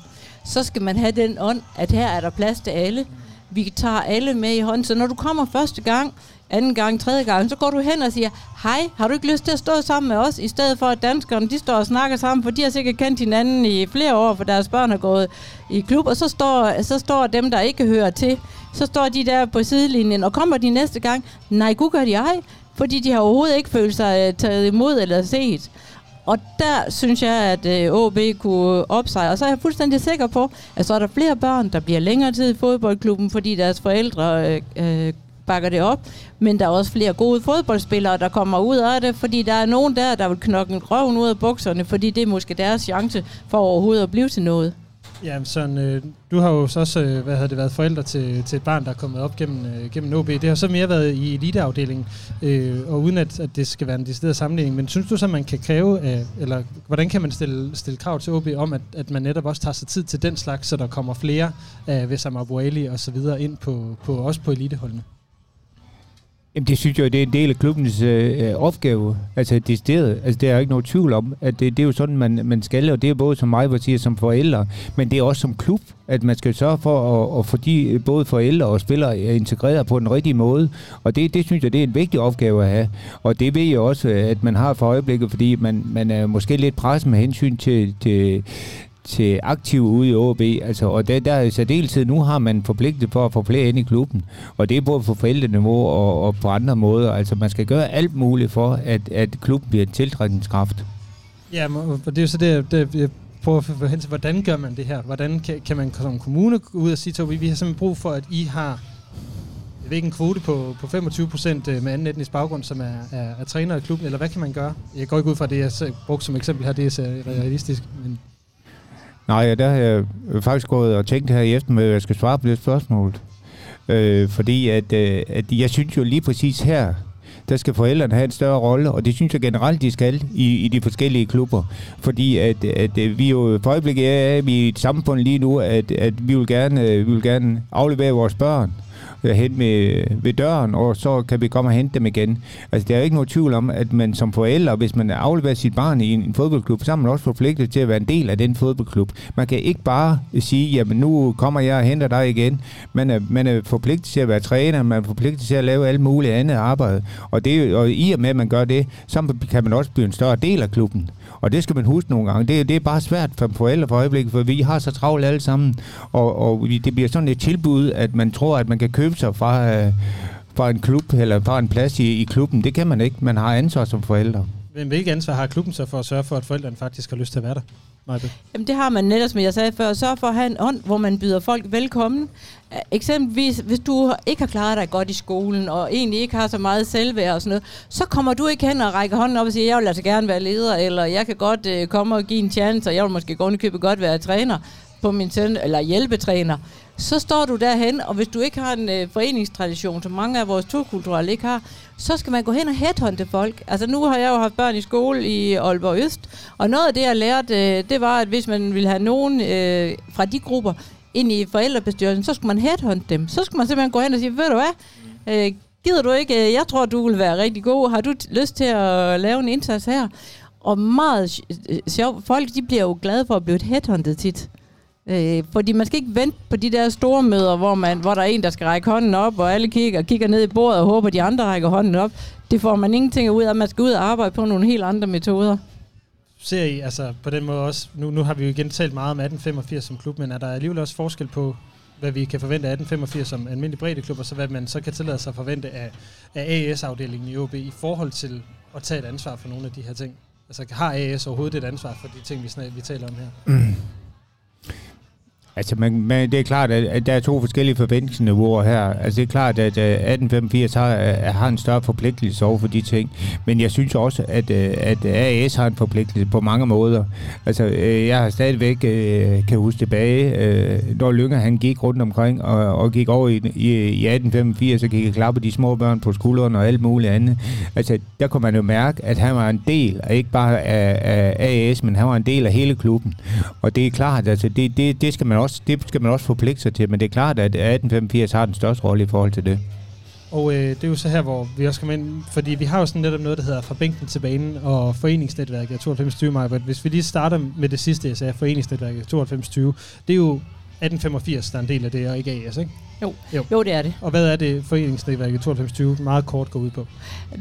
så skal man have den ånd, at her er der plads til alle. Vi tager alle med i hånden, så når du kommer første gang, anden gang, tredje gang, så går du hen og siger, hej, har du ikke lyst til at stå sammen med os, i stedet for at danskerne, de står og snakker sammen, for de har sikkert kendt hinanden i flere år, for deres børn har gået i klub, og så står, så står dem, der ikke hører til, så står de der på sidelinjen, og kommer de næste gang, nej, gud gør de ej, fordi de har overhovedet ikke følt sig øh, taget imod eller set. Og der synes jeg, at øh, OB kunne opsejre. Og så er jeg fuldstændig sikker på, at så er der flere børn, der bliver længere tid i fodboldklubben, fordi deres forældre øh, øh, bakker det op. Men der er også flere gode fodboldspillere, der kommer ud af det, fordi der er nogen der, der vil knokke røven ud af bukserne, fordi det er måske deres chance for overhovedet at blive til noget. Ja, sådan, øh, du har jo så også øh, hvad havde det været forældre til, til et barn, der er kommet op gennem, øh, gennem OB. Det har så mere været i eliteafdelingen, øh, og uden at, at det skal være en decideret sammenligning. Men synes du så, man kan kræve, af, eller hvordan kan man stille, stille krav til OB om, at, at man netop også tager sig tid til den slags, så der kommer flere af Vessam Abu Abuali og så videre ind på, på, også på eliteholdene? Jamen det synes jeg, det er en del af klubbens øh, øh opgave. Altså det sted, altså der er ikke noget tvivl om, at det, det er jo sådan, man, man skal, og det er både som mig, hvor siger, som forældre, men det er også som klub, at man skal sørge for at, at få de både forældre og spillere øh, integreret på den rigtige måde, og det, det synes jeg, det er en vigtig opgave at have. Og det ved jeg også, at man har for øjeblikket, fordi man, man er måske lidt presset med hensyn til, til, til aktiv ude i OB, altså, og der, der er i særdeleshed, nu har man forpligtet for at få flere ind i klubben, og det er både på forældreniveau og, og på andre måder, altså man skal gøre alt muligt for, at, at klubben bliver en tiltrækningskraft. Ja, og det er jo så det, det jeg prøver at få hen til, hvordan gør man det her? Hvordan kan, kan man som kommune gå ud og sige til OB, vi har simpelthen brug for, at I har jeg ved ikke, en kvote på, på 25 procent øh, med anden etnisk baggrund, som er, er, er træner i klubben, eller hvad kan man gøre? Jeg går ikke ud fra det, jeg brugt som eksempel her, det er realistisk, men Nej, der har jeg øh, faktisk gået og tænkt her i eftermiddag, at jeg skal svare på det spørgsmål. Øh, fordi at, øh, at jeg synes jo lige præcis her, der skal forældrene have en større rolle, og det synes jeg generelt, de skal i, i de forskellige klubber. Fordi at, at, at vi jo for øjeblikket er i et samfund lige nu, at, at vi, vil gerne, øh, vi vil gerne aflevere vores børn Øh, hen med, ved døren, og så kan vi komme og hente dem igen. Altså, der er ikke nogen tvivl om, at man som forældre, hvis man afleverer sit barn i en, en fodboldklub, så er man også forpligtet til at være en del af den fodboldklub. Man kan ikke bare sige, jamen nu kommer jeg og henter dig igen. Man er, man er forpligtet til at være træner, man er forpligtet til at lave alt muligt andet arbejde. Og, det, og i og med, at man gør det, så kan man også blive en større del af klubben. Og det skal man huske nogle gange. Det, det er bare svært for forældre for øjeblikket, for vi har så travlt alle sammen. Og, og det bliver sådan et tilbud, at man tror, at man kan købe sig fra, øh, fra en klub, eller fra en plads i, i klubben. Det kan man ikke. Man har ansvar som forældre. Men hvilket ansvar har klubben så for at sørge for, at forældrene faktisk har lyst til at være der? Majbe? Jamen det har man netop, som jeg sagde før, så for at have en ånd, hvor man byder folk velkommen. Eksempelvis, hvis du ikke har klaret dig godt i skolen, og egentlig ikke har så meget selvværd og sådan noget, så kommer du ikke hen og rækker hånden op og siger, jeg vil altså gerne være leder, eller jeg kan godt øh, komme og give en chance, og jeg vil måske godt købe godt være træner. på min søn, eller hjælpetræner, så står du derhen, og hvis du ikke har en øh, foreningstradition, som mange af vores turkulturelle ikke har, så skal man gå hen og headhunte folk. Altså nu har jeg jo haft børn i skole i Aalborg Øst, og noget af det, jeg lærte, øh, det var, at hvis man ville have nogen øh, fra de grupper ind i forældrebestyrelsen, så skulle man headhunte dem. Så skulle man simpelthen gå hen og sige, ved du hvad, øh, gider du ikke, øh, jeg tror, du vil være rigtig god, har du lyst til at lave en indsats her? Og meget øh, sjovt, folk de bliver jo glade for at blive headhunted tit. Øh, fordi man skal ikke vente på de der store møder, hvor, man, hvor der er en, der skal række hånden op, og alle kigger, kigger ned i bordet og håber, at de andre rækker hånden op. Det får man ingenting ud af. Man skal ud og arbejde på nogle helt andre metoder. Ser I, altså på den måde også, nu, nu har vi jo igen talt meget om 1885 som klub, men er der alligevel også forskel på, hvad vi kan forvente af 1885 som almindelig breddeklub, og så hvad man så kan tillade sig at forvente af, af AS-afdelingen i OB i forhold til at tage et ansvar for nogle af de her ting? Altså har AS overhovedet et ansvar for de ting, vi, snak, vi taler om her? Mm. [CLEARS THROAT] [CLEARS THROAT] Altså, man, man, det er klart, at, at der er to forskellige forventningsniveauer her. Altså, det er klart, at øh, at 1885 har, øh, har en større forpligtelse over for de ting. Men jeg synes også, at, øh, at AS har en forpligtelse på mange måder. Altså, jeg har stadigvæk, kan huske tilbage, når Lynger han gik rundt omkring og, og gik over i, i, i 1885 så gik og klappe de små børn på skuldrene og alt muligt andet. Altså, der kunne man jo mærke, at han var en del, og ikke bare af, af AS, men han var en del af hele klubben. Og det er klart, altså, det, det, det skal man også, det skal man også forpligte sig til, men det er klart, at 1885 har den største rolle i forhold til det. Og øh, det er jo så her, hvor vi også kommer ind, fordi vi har jo sådan netop noget, der hedder fra bænken til banen og foreningsnetværket 9220 maj. Hvis vi lige starter med det sidste, jeg sagde, foreningsnetværket 9220, det er jo 1885, der er en del af det, og ikke AS, ikke? Jo. jo, jo det er det. Og hvad er det, foreningsnetværket 9220 meget kort går ud på?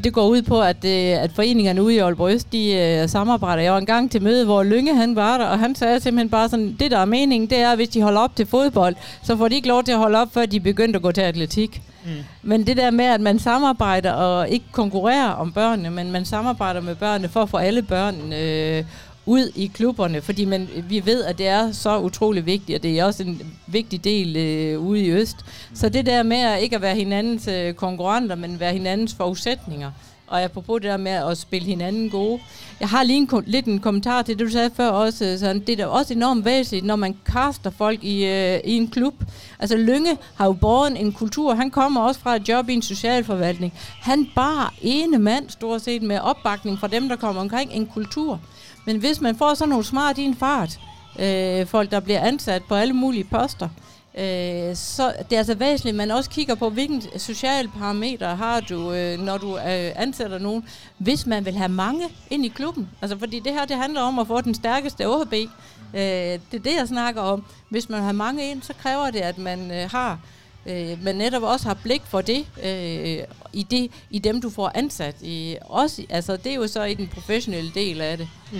Det går ud på, at, øh, at foreningerne ude i Aalborg Øst, de uh, samarbejder. Jeg var engang til møde, hvor Lynge han var der, og han sagde simpelthen bare sådan, det der er meningen, det er, at hvis de holder op til fodbold, så får de ikke lov til at holde op, før de begynder at gå til atletik. Mm. Men det der med, at man samarbejder og ikke konkurrerer om børnene, men man samarbejder med børnene for at få alle børn øh, ud i klubberne, fordi man, vi ved, at det er så utrolig vigtigt, og det er også en vigtig del øh, ude i Øst. Så det der med at ikke at være hinandens øh, konkurrenter, men være hinandens forudsætninger, og apropos det der med at spille hinanden gode. Jeg har lige en, lidt en kommentar til det, du sagde før også. Øh, Sådan, det er da også enormt væsentligt, når man kaster folk i, øh, i en klub. Altså Lynge har jo båret en kultur. Han kommer også fra et job i en socialforvaltning. Han bar ene mand, stort set, med opbakning fra dem, der kommer omkring en kultur. Men hvis man får sådan nogle smart i en fart, øh, folk der bliver ansat på alle mulige poster, øh, så det er altså væsentligt, at man også kigger på, hvilken sociale parametre har du, øh, når du øh, ansætter nogen, hvis man vil have mange ind i klubben. Altså fordi det her, det handler om at få den stærkeste OHB. Øh, det er det, jeg snakker om. Hvis man har mange ind, så kræver det, at man øh, har øh, men netop også har blik for det, øh, i det, i dem du får ansat. I, også, altså, det er jo så i den professionelle del af det. Mm.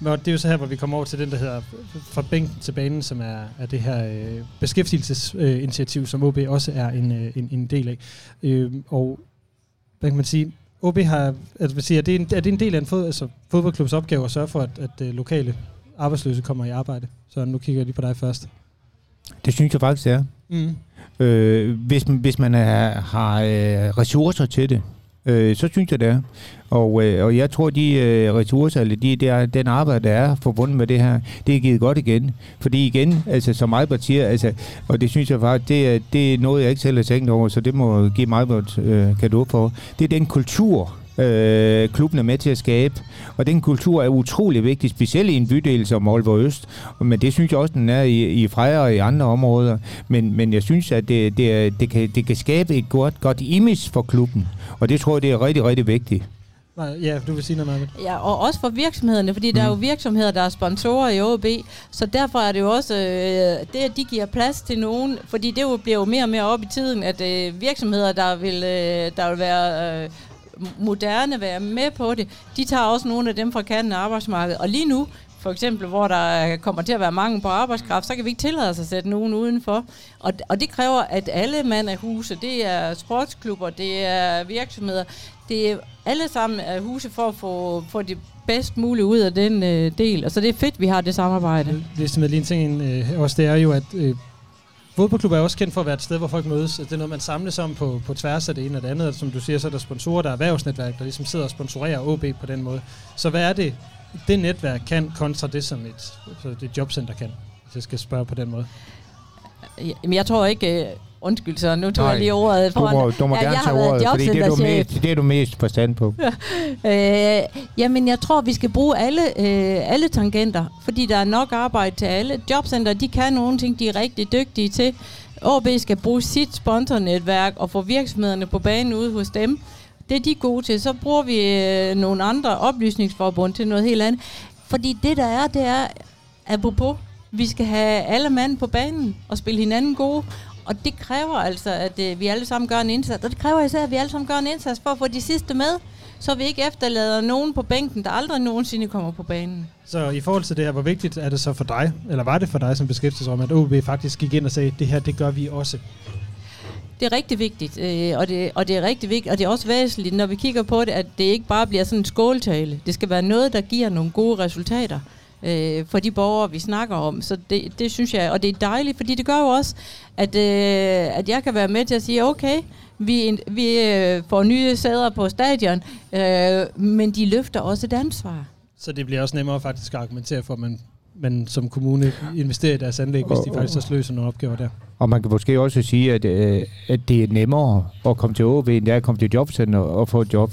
Men det er jo så her, hvor vi kommer over til den, der hedder fra bænken til banen, som er, er det her øh, beskæftigelsesinitiativ, øh, som OB også er en, øh, en, en del af. Øh, og hvad kan man sige, OB har, altså man siger, er, det en, er det en del af en fod, altså, fodboldklubs opgave at sørge for, at, at øh, lokale arbejdsløse kommer i arbejde? Så nu kigger jeg lige på dig først. Det synes jeg faktisk, det er. Mm. Øh, hvis, hvis man er, har øh, ressourcer til det, øh, så synes jeg det er. Og, øh, og jeg tror, de øh, ressourcer, eller de, der, den arbejde, der er forbundet med det her, det er givet godt igen. Fordi igen, altså som Albert siger, altså, og det synes jeg faktisk, det, det er noget, jeg ikke selv har tænkt over, så det må give mig et øh, kado for. Det er den kultur, øh, klubben er med til at skabe. Og den kultur er utrolig vigtig, specielt i en bydel som Aalborg Øst. Men det synes jeg også, den er i, i Freja og i andre områder. Men, men jeg synes, at det, det, er, det, kan, det kan skabe et godt, godt image for klubben. Og det tror jeg, det er rigtig, rigtig vigtigt. Ja, du vil sige noget, Marvind. Ja, og også for virksomhederne, fordi mm. der er jo mm. virksomheder, der er sponsorer i OB, så derfor er det jo også øh, det, at de giver plads til nogen, fordi det jo bliver jo mere og mere op i tiden, at øh, virksomheder, der vil, øh, der vil være øh, moderne være med på det, de tager også nogle af dem fra kanten af arbejdsmarkedet. Og lige nu, for eksempel, hvor der kommer til at være mange på arbejdskraft, så kan vi ikke tillade os at sætte nogen udenfor. Og, og det kræver, at alle mand af huse, det er sportsklubber, det er virksomheder, det er alle sammen af huse for at få, få det bedst muligt ud af den øh, del. Og så det er fedt, vi har det samarbejde. Det er simpelthen lige en ting øh, også, det er jo, at øh, Fodboldklubber er også kendt for at være et sted, hvor folk mødes. Det er noget, man samles om på, på tværs af det ene og det andet. Som du siger, så er der sponsorer, der er erhvervsnetværk, der ligesom sidder og sponsorerer OB på den måde. Så hvad er det, det netværk kan kontra det, som et, så det jobcenter kan? hvis jeg skal spørge på den måde. Jamen, jeg tror ikke... Øh, Undskyld, så nu tog Nej, jeg lige ordet foran. Du må, du må ja, gerne tage ordet, fordi det er, du mest, det er du mest forstand på. [LAUGHS] øh, jamen, jeg tror, vi skal bruge alle, øh, alle tangenter, fordi der er nok arbejde til alle. Jobcenter, de kan nogle ting, de er rigtig dygtige til. OB skal bruge sit sponsornetværk og få virksomhederne på banen ude hos dem. Det er de gode til. Så bruger vi øh, nogle andre oplysningsforbund til noget helt andet. Fordi det, der er, det er, apropos, vi skal have alle mand på banen og spille hinanden gode. Og det kræver altså, at øh, vi alle sammen gør en indsats. Og det kræver især, at vi alle sammen gør en indsats for at få de sidste med, så vi ikke efterlader nogen på bænken, der aldrig nogensinde kommer på banen. Så i forhold til det her, hvor vigtigt er det så for dig, eller var det for dig som beskæftigelser om, at OB faktisk gik ind og sagde, det her, det gør vi også? Det er rigtig vigtigt, øh, og, det, og det er rigtig vigtigt, og det er også væsentligt, når vi kigger på det, at det ikke bare bliver sådan en skåltale. Det skal være noget, der giver nogle gode resultater øh, for de borgere, vi snakker om. Så det, det synes jeg, og det er dejligt, fordi det gør jo også, at, øh, at jeg kan være med til at sige, okay, vi, vi øh, får nye sæder på stadion, øh, men de løfter også et ansvar. Så det bliver også nemmere faktisk at argumentere for, at man, man som kommune investerer i deres anlæg, hvis de faktisk også løser nogle opgaver der. Og man kan måske også sige, at, øh, at det er nemmere at komme til OV, end det er at komme til jobcenter og få et job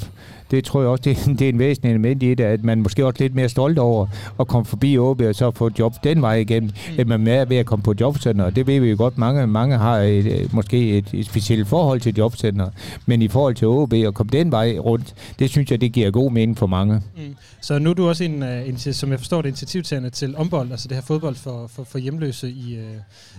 det tror jeg også, det, [LAUGHS] det er en væsentlig element i det, at man måske også lidt mere stolt over at komme forbi OB og så få et job den vej igennem, mm. end man er ved at komme på jobcenter. Og det ved vi jo godt, mange, mange har et, øh, måske et, et specielt forhold til jobcenter, men i forhold til OB og komme den vej rundt, det synes jeg, det giver god mening for mange. Mm. Så nu er du også en, øh, en som jeg forstår det, initiativtagerne til ombold, altså det her fodbold for, for, for hjemløse i, øh,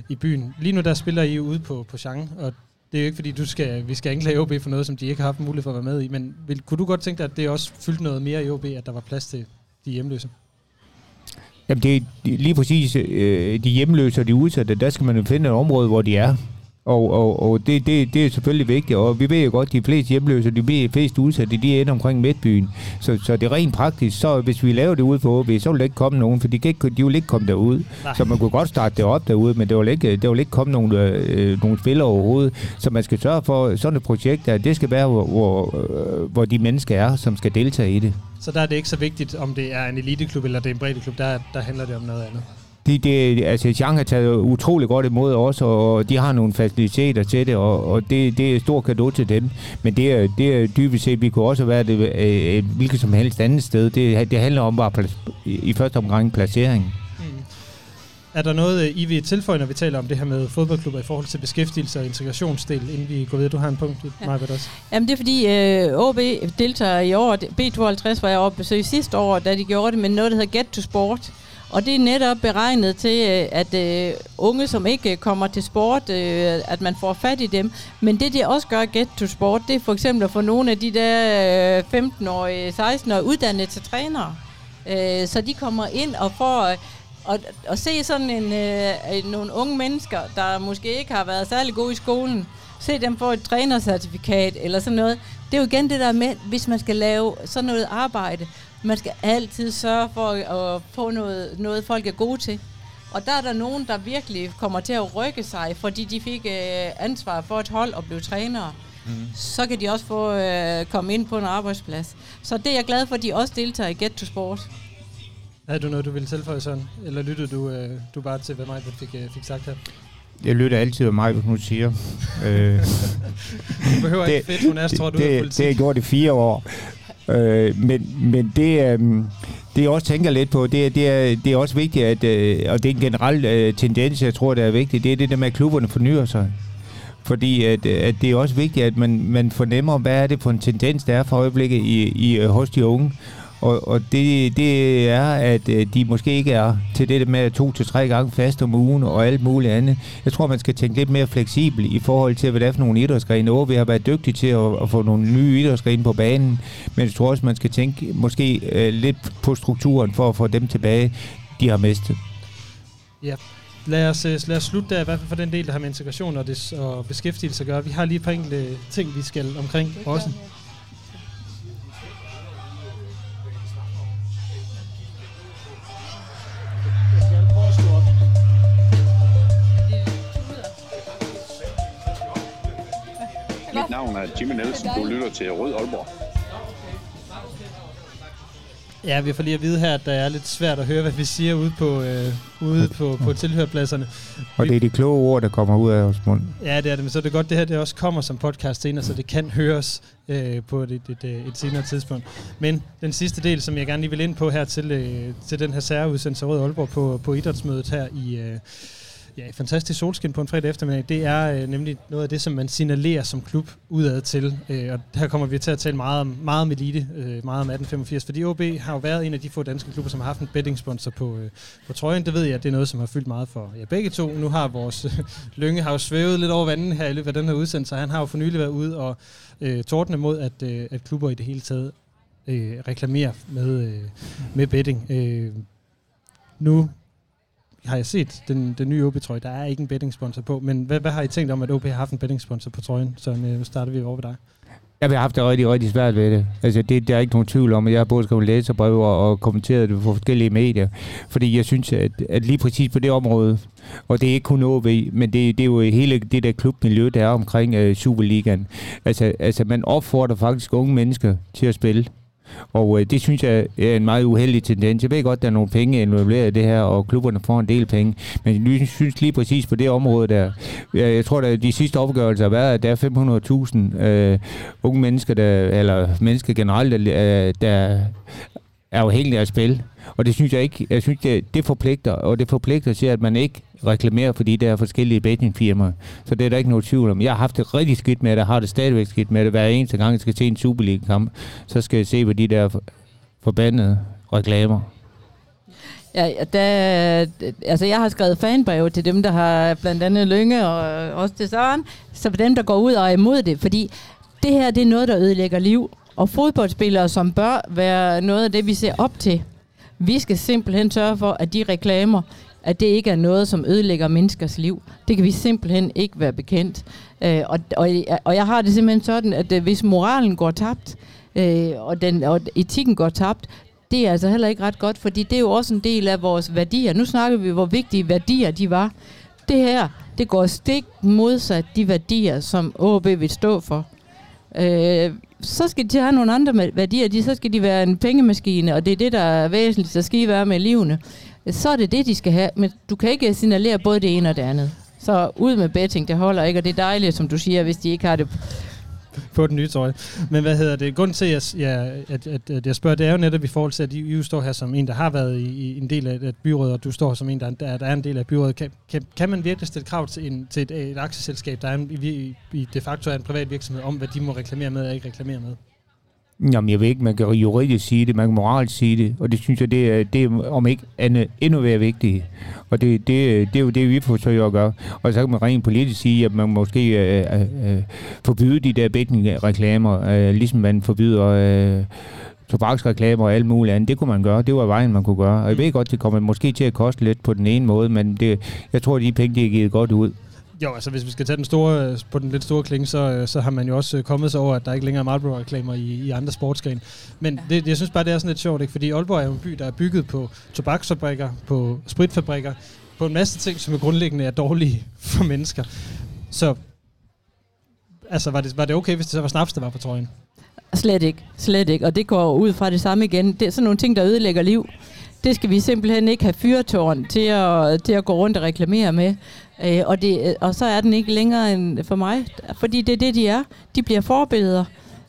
i byen. Lige nu der spiller I ude på, på Chang, og det er jo ikke, fordi du skal, vi skal anklage OB for noget, som de ikke har haft mulighed for at være med i, men vil, kunne du godt tænke dig, at det også fyldte noget mere i OB, at der var plads til de hjemløse? Jamen det er lige præcis øh, de hjemløse og de udsatte, der skal man jo finde et område, hvor de er. Og, og, og det, det, det er selvfølgelig vigtigt, og vi ved jo godt, at de fleste hjemløse, de fleste udsatte, de er omkring Midtbyen. Så, så det er rent praktisk, så hvis vi laver det ude på OB, så vil der ikke komme nogen, for de, kan ikke, de vil ikke komme derud. Nej. Så man kunne godt starte det op derude, men det vil ikke, det vil ikke komme nogen, øh, nogen spillere overhovedet. Så man skal sørge for, sådan et projekt, at det skal være, hvor, hvor, øh, hvor de mennesker er, som skal deltage i det. Så der er det ikke så vigtigt, om det er en eliteklub eller det er en breddeklub, der, der handler det om noget andet? De, de, altså Chang har taget utrolig godt imod os, og de har nogle faciliteter til det, og, og det, det er stor kado til dem. Men det er, det er dybest set, vi kunne også være det et hvilket som helst andet sted. Det, det handler om bare i første omgang placering. Mm. Er der noget, I vil tilføje, når vi taler om det her med fodboldklubber i forhold til beskæftigelse og integrationsdel, inden vi går videre? Du har en punkt, ja. Margaret, også. Jamen det er fordi, øh, OB deltager i år, B52 var jeg oppe besøg sidste år, da de gjorde det med noget, der hedder Get to Sport. Og det er netop beregnet til, øh, at øh, unge, som ikke øh, kommer til sport, øh, at man får fat i dem. Men det, det også gør Get to Sport, det er for eksempel at få nogle af de der øh, 15-årige, 16-årige uddannet til trænere. Øh, så de kommer ind og får... Øh, og, og se sådan en, øh, nogle unge mennesker, der måske ikke har været særlig gode i skolen, se dem få et trænercertifikat eller sådan noget. Det er jo igen det der med, hvis man skal lave sådan noget arbejde, man skal altid sørge for at få noget, noget folk er gode til. Og der er der nogen, der virkelig kommer til at rykke sig, fordi de fik øh, ansvar for et hold og blev trænere. Mm. Så kan de også få øh, komme ind på en arbejdsplads. Så det er jeg glad for, at de også deltager i Get to Sport. Havde du noget, du ville tilføje sådan? Eller lyttede du, øh, du bare til, hvad mig fik, øh, fik sagt her? Jeg lytter altid, hvad mig nu siger. [LAUGHS] øh, du behøver det, ikke fedt, hun er, tror du, det, det, det har jeg gjort i fire år. Øh, men, men det, øh, det jeg også tænker lidt på, det, det, er, det er også vigtigt, at, øh, og det er en generel øh, tendens, jeg tror, det er vigtigt, det er det der med, at klubberne fornyer sig. Fordi at, øh, at det er også vigtigt, at man, man fornemmer, hvad er det for en tendens, der er for øjeblikket i, i, øh, hos de unge. Og, og det, det er, at øh, de måske ikke er til det med to til tre gange fast om ugen og alt muligt andet. Jeg tror, man skal tænke lidt mere fleksibel i forhold til, hvad det er for nogle idrætsgrene. Vi har været dygtige til at, at få nogle nye idrætsgrene på banen, men jeg tror også, man skal tænke måske uh, lidt på strukturen for at få dem tilbage, de har mistet. Ja, lad os, lad os slutte der, i hvert fald for den del, der har med integration og, det, og beskæftigelse at gøre. Vi har lige et par enkelte ting, vi skal omkring også. Mit navn er Jimmy Nielsen. Du lytter til Rød Aalborg. Ja, vi får lige at vide her, at der er lidt svært at høre, hvad vi siger ude på, øh, ude på, på tilhørpladserne. Og det er de kloge ord, der kommer ud af vores mund. Ja, det er det, men så er det godt, det her det også kommer som podcast senere, så det kan høres øh, på et, et, et, et senere tidspunkt. Men den sidste del, som jeg gerne lige vil ind på her til, øh, til den her særudsendelse Rød Aalborg på, på idrætsmødet her i... Øh, Ja, fantastisk solskin på en fredag eftermiddag. Det er øh, nemlig noget af det, som man signalerer som klub udad til. Øh, og her kommer vi til at tale meget om, meget om elite, øh, meget om 1885, fordi OB har jo været en af de få danske klubber, som har haft en betting sponsor på, øh, på trøjen. Det ved jeg, at det er noget, som har fyldt meget for jer ja, begge to. Nu har vores øh, Lønge har jo svævet lidt over vandet her i løbet af den her udsendelse, han har jo for nylig været ude og øh, tordne mod, at, øh, at klubber i det hele taget øh, reklamerer med, øh, med betting. Øh, nu har jeg set den, den nye OB-trøje. Der er ikke en bettingsponsor på, men hvad, hvad har I tænkt om, at OB har haft en bettingsponsor på trøjen? Så nu øh, starter vi over ved dig. Jeg har haft det rigtig, rigtig svært ved det. Altså, det, der er ikke nogen tvivl om, at jeg har både skrevet læserbrev og, og kommenteret det på forskellige medier. Fordi jeg synes, at, at lige præcis på det område, og det er ikke kun OB, men det, det er jo hele det der klubmiljø, der er omkring øh, Superligaen. Altså, altså, man opfordrer faktisk unge mennesker til at spille. Og øh, det synes jeg er en meget uheldig tendens. Jeg ved godt, der er nogle penge involveret i det her, og klubberne får en del penge. Men jeg synes lige præcis på det område der, jeg tror, at de sidste opgørelser har været, at der er 500.000 øh, unge mennesker, der, eller mennesker generelt, der, der er afhængig af spil. Og det synes jeg ikke, jeg synes, det, det forpligter, og det forpligter til, at man ikke reklamerer for de der forskellige bettingfirmaer. Så det er der ikke noget tvivl om. Jeg har haft det rigtig skidt med det, har det stadigvæk skidt med det. Hver eneste gang, jeg skal se en Superliga-kamp, så skal jeg se på de der forbandede reklamer. Ja, der, altså jeg har skrevet fanbrev til dem, der har blandt andet Lønge og også til Søren, så for dem, der går ud og er imod det, fordi det her, det er noget, der ødelægger liv. Og fodboldspillere, som bør være noget af det, vi ser op til. Vi skal simpelthen sørge for, at de reklamer, at det ikke er noget, som ødelægger menneskers liv. Det kan vi simpelthen ikke være bekendt. Øh, og, og, og jeg har det simpelthen sådan, at øh, hvis moralen går tabt, øh, og, den, og etikken går tabt, det er altså heller ikke ret godt, fordi det er jo også en del af vores værdier. Nu snakker vi, hvor vigtige værdier de var. Det her, det går stik modsat de værdier, som OB vil stå for. Øh, så skal de have nogle andre værdier. De, så skal de være en pengemaskine, og det er det, der er væsentligt. Så skal I være med livene. Så er det det, de skal have. Men du kan ikke signalere både det ene og det andet. Så ud med betting, det holder ikke, og det er dejligt, som du siger, hvis de ikke har det [LAUGHS] på den nye trøje. Men hvad hedder det? Grunden til, at jeg, at, at, at jeg spørger, det er jo netop i forhold til, at I står her som en, der har været i, i en del af et byråd, og du står som en, der, der er en del af byrådet. Kan, kan, kan man virkelig stille krav til, en, til et, et aktieselskab, der er en, i, i de facto er en privat virksomhed, om hvad de må reklamere med og ikke reklamere med? Jamen, jeg ved ikke, man kan juridisk sige det, man kan moralsk sige det, og det synes jeg, det er, det er om ikke andet, endnu mere vigtigt. Og det, det, det er jo det, vi forsøger at gøre. Og så kan man rent politisk sige, at man måske øh, øh, øh forbyde de der betting-reklamer, øh, ligesom man forbyder... Øh, tobaksreklamer og alt muligt andet. Det kunne man gøre. Det var vejen, man kunne gøre. Og jeg ved godt, det kommer måske til at koste lidt på den ene måde, men det, jeg tror, at de penge, de er givet godt ud. Jo, altså hvis vi skal tage den store, på den lidt store klinge, så, så har man jo også kommet sig over, at der ikke længere er Marlboro-reklamer i, i andre sportsgrene. Men ja. det, jeg synes bare, det er sådan lidt sjovt, ikke? fordi Aalborg er jo en by, der er bygget på tobaksfabrikker, på spritfabrikker, på en masse ting, som er grundlæggende er dårlige for mennesker. Så altså, var, det, var det okay, hvis det så var snaps, der var på trøjen? Slet ikke, slet ikke. Og det går ud fra det samme igen. Det er sådan nogle ting, der ødelægger liv. Det skal vi simpelthen ikke have fyrtårn til at, til at gå rundt og reklamere med. Øh, og, det, og så er den ikke længere end for mig, fordi det er det, de er. De bliver forbilleder.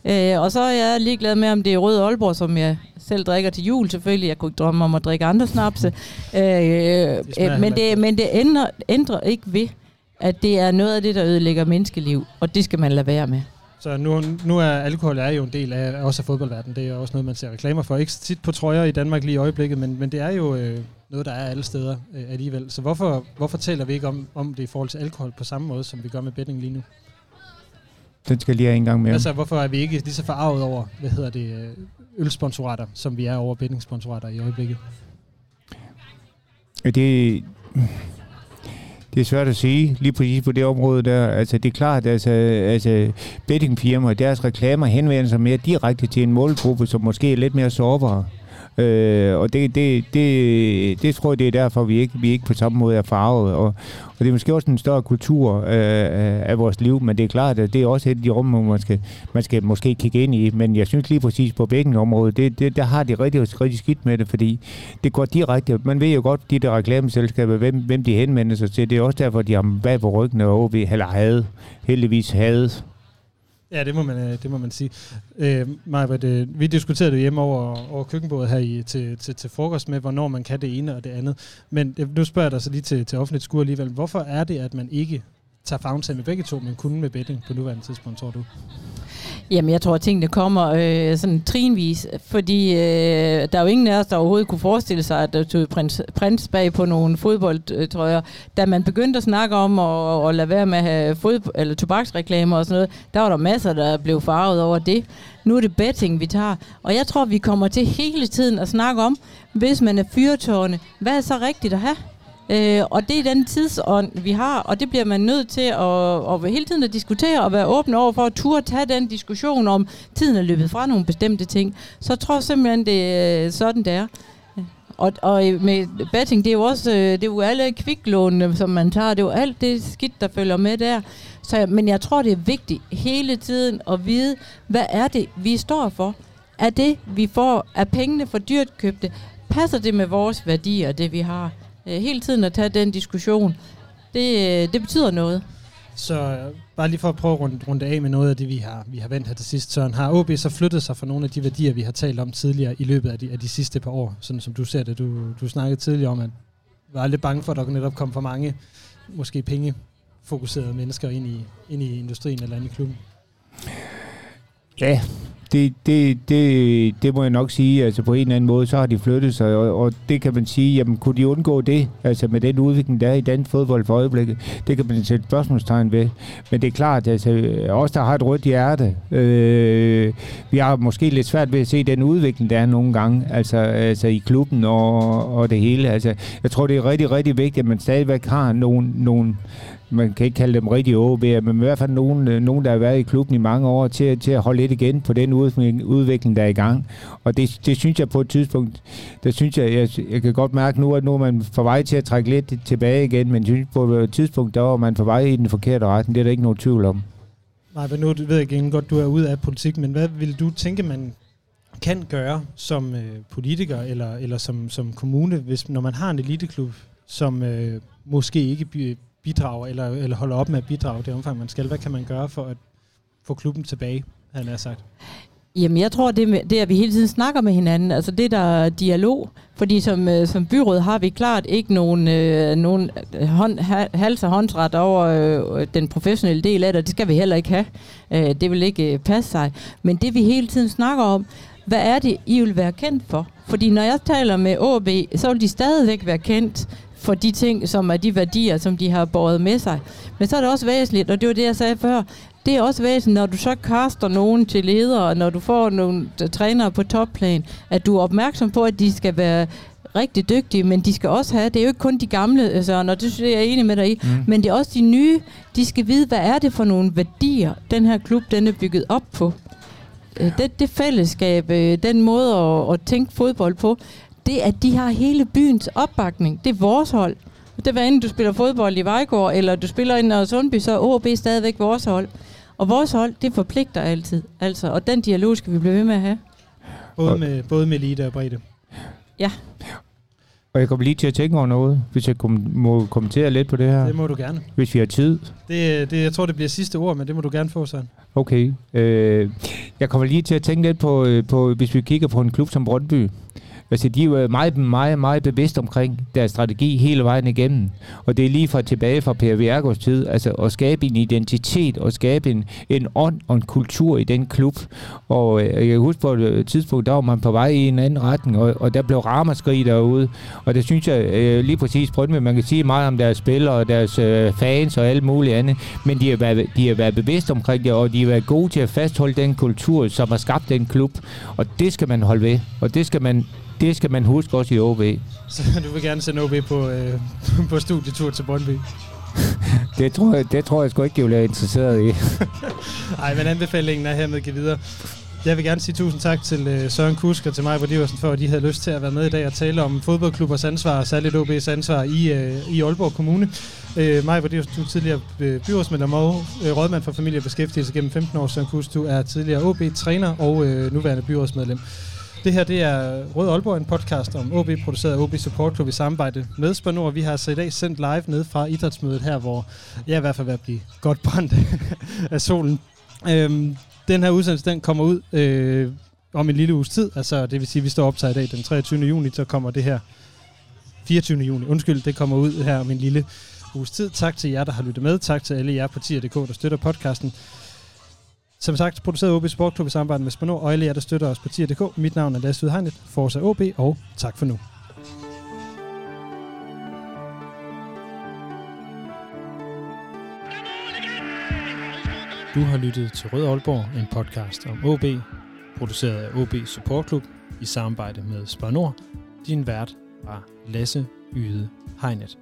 Øh, og så er jeg ligeglad med, om det er Rød Aalborg, som jeg selv drikker til jul selvfølgelig. Jeg kunne ikke drømme om at drikke andre snapse. Øh, øh, men, det, men det ændrer, ændrer ikke ved, at det er noget af det, der ødelægger menneskeliv, og det skal man lade være med. Så nu, nu er alkohol er jo en del af også af fodboldverdenen. Det er også noget, man ser reklamer for. Ikke tit på trøjer i Danmark lige i øjeblikket, men, men det er jo øh, noget, der er alle steder øh, alligevel. Så hvorfor, hvorfor taler vi ikke om, om det i forhold til alkohol på samme måde, som vi gør med betting lige nu? Den skal lige have en gang mere. Altså, hvorfor er vi ikke lige så forarvet over, hvad hedder det, øh, ølsponsorater, som vi er over bettingsponsorater i øjeblikket? Det, det er svært at sige lige præcis på det område der. Altså, det er klart, at altså, altså, bettingfirmaer, deres reklamer henvender sig mere direkte til en målgruppe, som måske er lidt mere sårbare. Øh, og det, det, det, det tror jeg, det er derfor, vi ikke, vi ikke på samme måde er farvet. Og, og det er måske også en større kultur øh, af vores liv, men det er klart, at det er også et af de rum, hvor man skal, man skal måske kigge ind i. Men jeg synes lige præcis på område, det, det, der har de rigtig, rigtig skidt med det, fordi det går direkte. Man ved jo godt, de der reklameselskaber, hvem, hvem de henvender sig til. Det er også derfor, de har bag på ryggen og OB, eller havde, heldigvis havde Ja, det må man, øh, det må man sige. Øh, Maja, det, øh, vi diskuterede det hjemme over, over køkkenbordet her i, til, til, til frokost med, hvornår man kan det ene og det andet. Men øh, nu spørger jeg dig så lige til, til offentligt skur alligevel. Hvorfor er det, at man ikke tager fagntag med begge to, men kun med betting på nuværende tidspunkt, tror du? Jamen, jeg tror, at tingene kommer øh, sådan trinvis, fordi øh, der er jo ingen af os, der overhovedet kunne forestille sig, at der tog prins, prins bag på nogle fodboldtrøjer. Da man begyndte at snakke om at, at lade være med at have fodbold, eller tobaksreklamer og sådan noget, der var der masser, der blev farvet over det. Nu er det betting, vi tager. Og jeg tror, vi kommer til hele tiden at snakke om, hvis man er fyrtårne, hvad er så rigtigt at have? Øh, og det er den tidsånd, vi har, og det bliver man nødt til at, at hele tiden at diskutere og være åben over for at turde tage den diskussion om, tiden er løbet fra nogle bestemte ting. Så jeg tror simpelthen, det er øh, sådan, det er. Og, og øh, med betting, det er jo også øh, det er jo alle kviklånene, som man tager. Det er jo alt det skidt, der følger med der. Så, men jeg tror, det er vigtigt hele tiden at vide, hvad er det, vi står for? Er det, vi får, er pengene for dyrt købte? Passer det med vores værdier, det vi har? Øh, hele tiden at tage den diskussion, det, øh, det betyder noget. Så øh, bare lige for at prøve at runde, runde af med noget af det, vi har, vi har vendt her til sidst. Så har OB så flyttet sig fra nogle af de værdier, vi har talt om tidligere i løbet af de, af de sidste par år? Sådan som du ser det. Du, du snakkede tidligere om, at var lidt bange for, at der netop kom for mange, måske pengefokuserede mennesker ind i, ind i industrien eller ind i klubben. Ja, det, det, det, det må jeg nok sige. Altså på en eller anden måde, så har de flyttet sig, og, og det kan man sige, jamen kunne de undgå det, altså med den udvikling, der er i dansk fodbold for øjeblikket, det kan man sætte spørgsmålstegn ved. Men det er klart, altså os, der har et rødt hjerte, øh, vi har måske lidt svært ved at se den udvikling, der er nogle gange, altså, altså i klubben og, og det hele. Altså, jeg tror, det er rigtig, rigtig vigtigt, at man stadigvæk har nogle, nogle man kan ikke kalde dem rigtig OB'er, men i hvert fald nogen, øh, nogen, der har været i klubben i mange år, til, til at holde lidt igen på den udvikling, der er i gang. Og det, det synes jeg på et tidspunkt, der synes jeg, jeg, jeg kan godt mærke nu, at nu er man på vej til at trække lidt tilbage igen, men synes på et tidspunkt, der var man på vej i den forkerte retning. Det er der ikke nogen tvivl om. Nej, men nu ved jeg ikke godt, du er ude af politik, men hvad vil du tænke, man kan gøre som øh, politiker eller, eller som, som kommune, hvis når man har en eliteklub, som øh, måske ikke bidrager, eller, eller holder op med at bidrage det omfang, man skal. Hvad kan man gøre for at få klubben tilbage, han har sagt? Jamen, jeg tror, det, det er, at vi hele tiden snakker med hinanden. Altså, det der er dialog. Fordi som, øh, som byråd har vi klart ikke nogen, øh, nogen øh, hånd, hals- og håndsret over øh, den professionelle del af det. Det skal vi heller ikke have. Øh, det vil ikke øh, passe sig. Men det vi hele tiden snakker om, hvad er det, I vil være kendt for? Fordi når jeg taler med AB, så vil de stadigvæk være kendt for de ting, som er de værdier, som de har båret med sig. Men så er det også væsentligt, og det var det, jeg sagde før, det er også væsentligt, når du så kaster nogen til ledere, når du får nogle trænere på topplan, at du er opmærksom på, at de skal være rigtig dygtige, men de skal også have, det er jo ikke kun de gamle, altså, og det synes jeg, jeg er enig med dig i, mm. men det er også de nye, de skal vide, hvad er det for nogle værdier, den her klub, den er bygget op på. Øh, det, det fællesskab, øh, den måde at, at tænke fodbold på, det, at de har hele byens opbakning. Det er vores hold. Det var inden du spiller fodbold i Vejgaard, eller du spiller i Nørre Sundby, så er OB stadigvæk vores hold. Og vores hold, det forpligter altid. Altså, og den dialog skal vi blive ved med at have. Både med, både med elite og bredde. Ja. Og jeg kommer lige til at tænke over noget, hvis jeg kom, må kommentere lidt på det her. Det må du gerne. Hvis vi har tid. Det, det, jeg tror, det bliver sidste ord, men det må du gerne få, sådan. Okay. Øh, jeg kommer lige til at tænke lidt på, øh, på, hvis vi kigger på en klub som Brøndby. Altså, de er jo øh, meget, meget, meget bevidst omkring deres strategi hele vejen igennem. Og det er lige fra tilbage fra Per Viergos tid, altså at skabe en identitet og skabe en, en ånd og en kultur i den klub. Og øh, jeg kan huske på et øh, tidspunkt, der var man på vej i en anden retning, og, og der blev ramaskrig derude. Og det synes jeg lige præcis, Brøndby, man kan sige meget om deres spillere og deres fans og alt muligt andet, men de har, været, de har været bevidst omkring det, og de har været gode til at fastholde den kultur, som har skabt den klub. Og det skal man holde ved, og det skal man det skal man huske også i OB. [LAUGHS] Så du vil gerne sende OB på, øh, [LAUGHS] på studietur til Brøndby? [LAUGHS] det, tror jeg, det tror jeg sgu ikke, de vil være interesseret i. Nej, men anbefalingen er hermed givet videre. Jeg vil gerne sige tusind tak til øh, Søren Kusk og til mig, Diversen, for at de havde lyst til at være med i dag og tale om fodboldklubbers ansvar, særligt OB's ansvar i, øh, i Aalborg Kommune. Øh, mig, Diversen, du er tidligere øh, byrådsmedlem og øh, rådmand for familie og beskæftigelse gennem 15 år. Søren Kusk, du er tidligere OB-træner og øh, nuværende byrådsmedlem. Det her det er Rød Aalborg, en podcast om OB, produceret af OB Support Club i samarbejde med Spanor. Vi har så i dag sendt live ned fra idrætsmødet her, hvor jeg er i hvert fald ved at blive godt brændt [LAUGHS] af solen. Øhm, den her udsendelse, den kommer ud øh, om en lille uges tid. Altså, det vil sige, at vi står optaget i dag den 23. juni, så kommer det her 24. juni. Undskyld, det kommer ud her om en lille uges tid. Tak til jer, der har lyttet med. Tak til alle jer på tier.dk, der støtter podcasten. Som sagt, produceret OB Sportklub i samarbejde med Spanor, og alle jer, der støtter os på tier.dk. Mit navn er Lasse Hegnet, Forza OB, og tak for nu. Du har lyttet til Rød Aalborg, en podcast om OB, produceret af OB Support Club i samarbejde med Spanor. Din vært var Lasse Yde Hegnet.